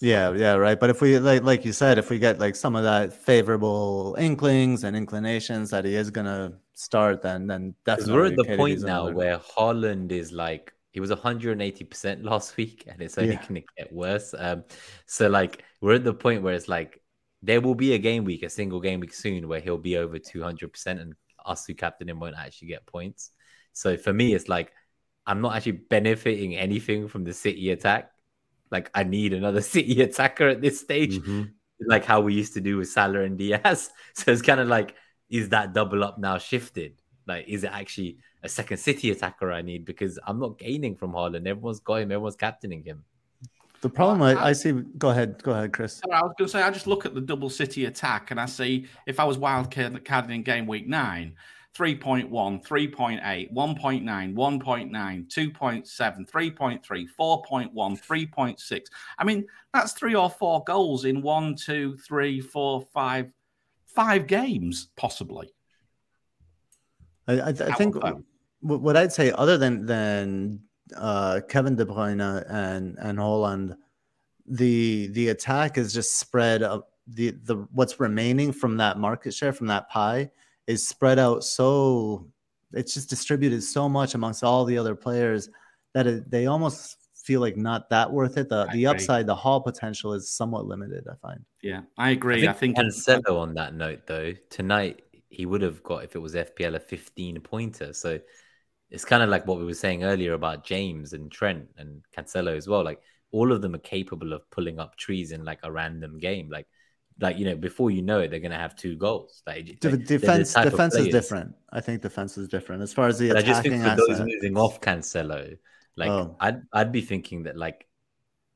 Yeah, yeah, right. But if we like like you said, if we get like some of that favorable inklings and inclinations that he is gonna start, then then definitely we're at the point now where Haaland is like he was 180% <laughs> last week and it's only yeah. gonna get worse. Um so like we're at the point where it's like there will be a game week, a single game week soon where he'll be over 200% and us who captain him won't actually get points. So for me, it's like I'm not actually benefiting anything from the City attack like I need another <laughs> City attacker at this stage, mm-hmm. like how we used to do with Salah and Diaz. <laughs> So it's kind of like, is that double up now shifted? Like, is it actually a second City attacker I need? Because I'm not gaining from Haaland. Everyone's got him. Everyone's captaining him. The problem I, I, see. Go ahead. Go ahead, Chris. I was going to say. I just look at the double City attack and I see if I was wild carding in game week nine, 3.1, 3.8, 1.9, 1.9, 2.7, 3.3, 4.1, 3.6. I mean, that's three or four goals in one, two, three, four, five, five games, possibly. I, I, I think what I'd say, other than than uh, Kevin De Bruyne and and Haaland, the the attack is just spread up. The the what's remaining from that market share from that pie is spread out so it's just distributed so much amongst all the other players that it, they almost feel like not that worth it. The I the agree. upside, the haul potential is somewhat limited. I find. Yeah, I agree. I think, I think Cancelo on that note though tonight he would have got if it was FPL a 15 pointer. So it's kind of like what we were saying earlier about James and Trent and Cancelo as well. Like all of them are capable of pulling up trees in like a random game. Like like you know before you know it they're going to have two goals like defense defense is different i think defense is different as far as the i just think for those moving off cancelo like oh. i'd i'd be thinking that like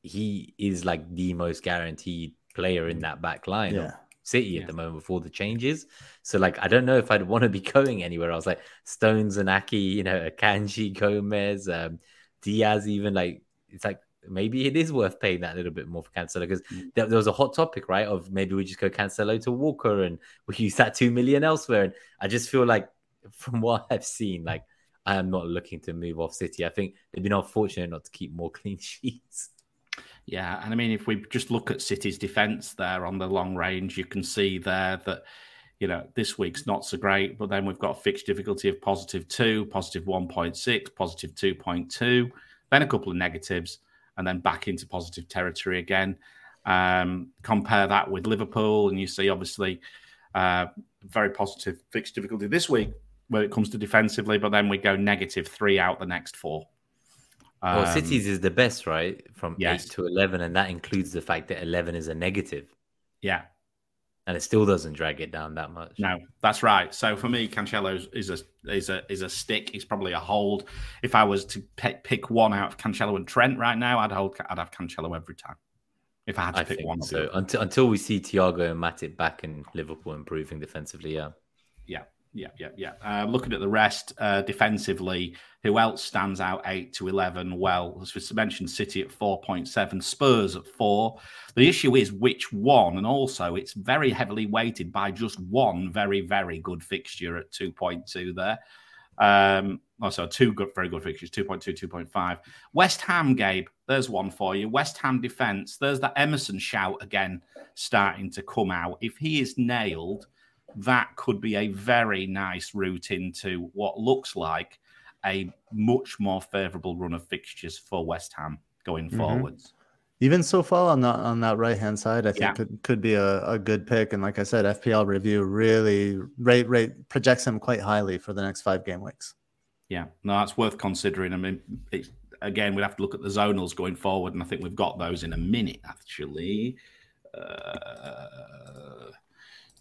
he is like the most guaranteed player in mm. that back line yeah. City yeah. at the moment before the changes so like i don't know if i'd want to be <laughs> going anywhere else like stones and aki you know kanji <laughs> gomez um diaz even like it's like maybe it is worth paying that little bit more for Cancelo because mm. there, there, was a hot topic, right? Of maybe we just go Cancelo to Walker and we use that two million elsewhere. And I just feel like, from <laughs> what I've seen, like I am not looking to move off City. I think they've been unfortunate not to keep more clean sheets. Yeah, and I mean, if we just look at City's defense there on the long range, you can see there that you know, this week's not so great, but then we've got a fixed difficulty of positive two, positive 1.6, positive 2.2, then a couple of negatives and then back into positive territory again. Um, compare that with Liverpool, and you see obviously uh, very positive fixed difficulty this week when it comes to defensively, but then we go negative three out the next four. Um, well, Cities is the best, right? From yes. eight to eleven, and that includes the fact that eleven is a negative. Yeah, and it still doesn't drag it down that much. No, that's right. So for me, Cancelo is a is a is a stick. He's probably a hold. If I was to pick, pick one out of Cancelo and Trent right now, I'd hold. I'd have Cancelo every time. If I had to I pick one, so until until we see Thiago and Matip back in Liverpool improving defensively, yeah, yeah, yeah, yeah, yeah. Uh, looking at the rest uh, defensively, who else stands out eight to eleven? Well, as we mentioned, City at four point seven, Spurs at four. The issue is which one, and also it's very heavily weighted by just one very, very good fixture at two point two there. Um, also, two good, very good fixtures 2.2, 2.5. West Ham, Gabe, there's one for you. West Ham defense, there's that Emerson shout again starting to come out. If he is nailed, that could be a very nice route into what looks like a much more favourable run of fixtures for West Ham going mm-hmm. forwards. Even so far on that on that right hand side, I think yeah. could could be a, a good pick. And like I said, FPL review really rate rate projects him quite highly for the next five game weeks. Yeah, no, that's worth considering. I mean, again, we'd have to look at the zonals going forward, and I think we've got those in a minute actually. Uh,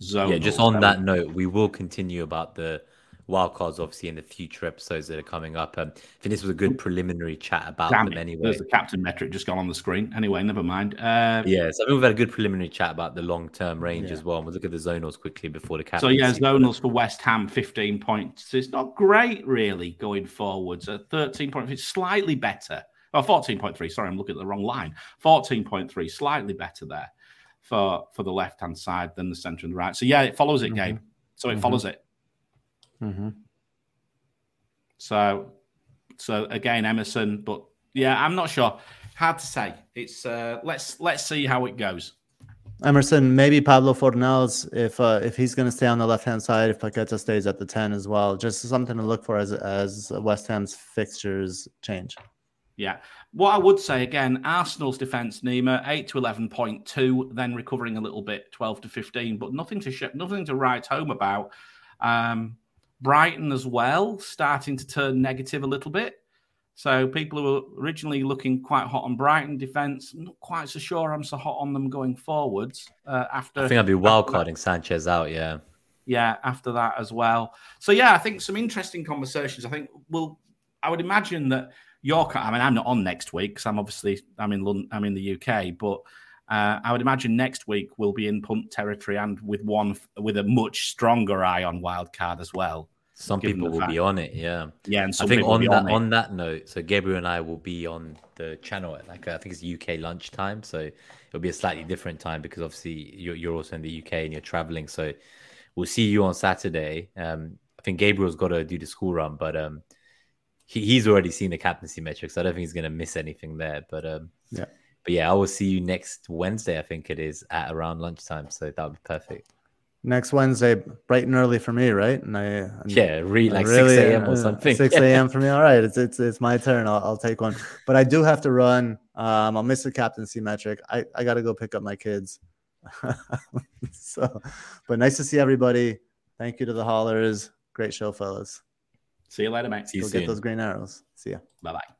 zone. Yeah, just on that note, we will continue about the wildcards, obviously, in the future episodes that are coming up. Um, I think this was a good preliminary chat about Damn them it. anyway. There's the captain metric just gone on the screen. Anyway, never mind. Uh, yeah, so I think we've had a good preliminary chat about the long term range yeah. as well. And we'll look at the zonals quickly before the captain. So, yeah, zonals for West Ham, 15 points. It's not great, really, going forwards. At 13 points, it's slightly better Oh, 14.3. Sorry, I'm looking at the wrong line. 14.3, slightly better there for for the left hand side than the center and the right. So yeah, it follows it, mm-hmm. Gabe. So it mm-hmm. follows it. Mm-hmm. So so again, Emerson, but yeah, I'm not sure. Hard to say. It's uh, let's let's see how it goes. Emerson, maybe Pablo Fornals, if uh, if he's going to stay on the left hand side, if Paqueta stays at the ten as well, just something to look for as as West Ham's fixtures change. Yeah, what I would say again, Arsenal's defense, Nima, eight to eleven point two, then recovering a little bit, twelve to fifteen, but nothing to sh- nothing to write home about. Um, Brighton as well, starting to turn negative a little bit. So people who were originally looking quite hot on Brighton defence, not quite so sure I'm so hot on them going forwards. Uh, after I think I'd be wildcarding Sanchez out. Yeah, yeah. After that as well. So yeah, I think some interesting conversations. I think we'll. I would imagine that York. I mean, I'm not on next week because I'm obviously I'm in London, I'm in the UK, but. Uh, I would imagine next week we'll be in punt territory and with one with a much stronger eye on wildcard as well. Some people will be on it, yeah. Yeah, and I think on that on, on, that note, so Gabriel and I will be on the channel at like I think it's UK lunchtime, so it'll be a slightly different time because obviously you're, you're also in the UK and you're traveling. So we'll see you on Saturday. Um, I think Gabriel's got to do the school run, but um, he, he's already seen the captaincy metrics. So I don't think he's going to miss anything there. But um, yeah, but yeah, I will see you next Wednesday. I think it is at around lunchtime, so that would be perfect next Wednesday, bright and early for me, right? And I and yeah, re- like really, six a.m. or something. Six <laughs> a.m. for me. All right, it's it's it's my turn. I'll, I'll take one, but I do have to run. Um, I'll miss the captaincy metric. I I got to go pick up my kids. <laughs> so, but nice to see everybody. Thank you to the haulers. Great show, fellas. See you later, mate. See you go soon. get those green arrows. See ya. Bye bye.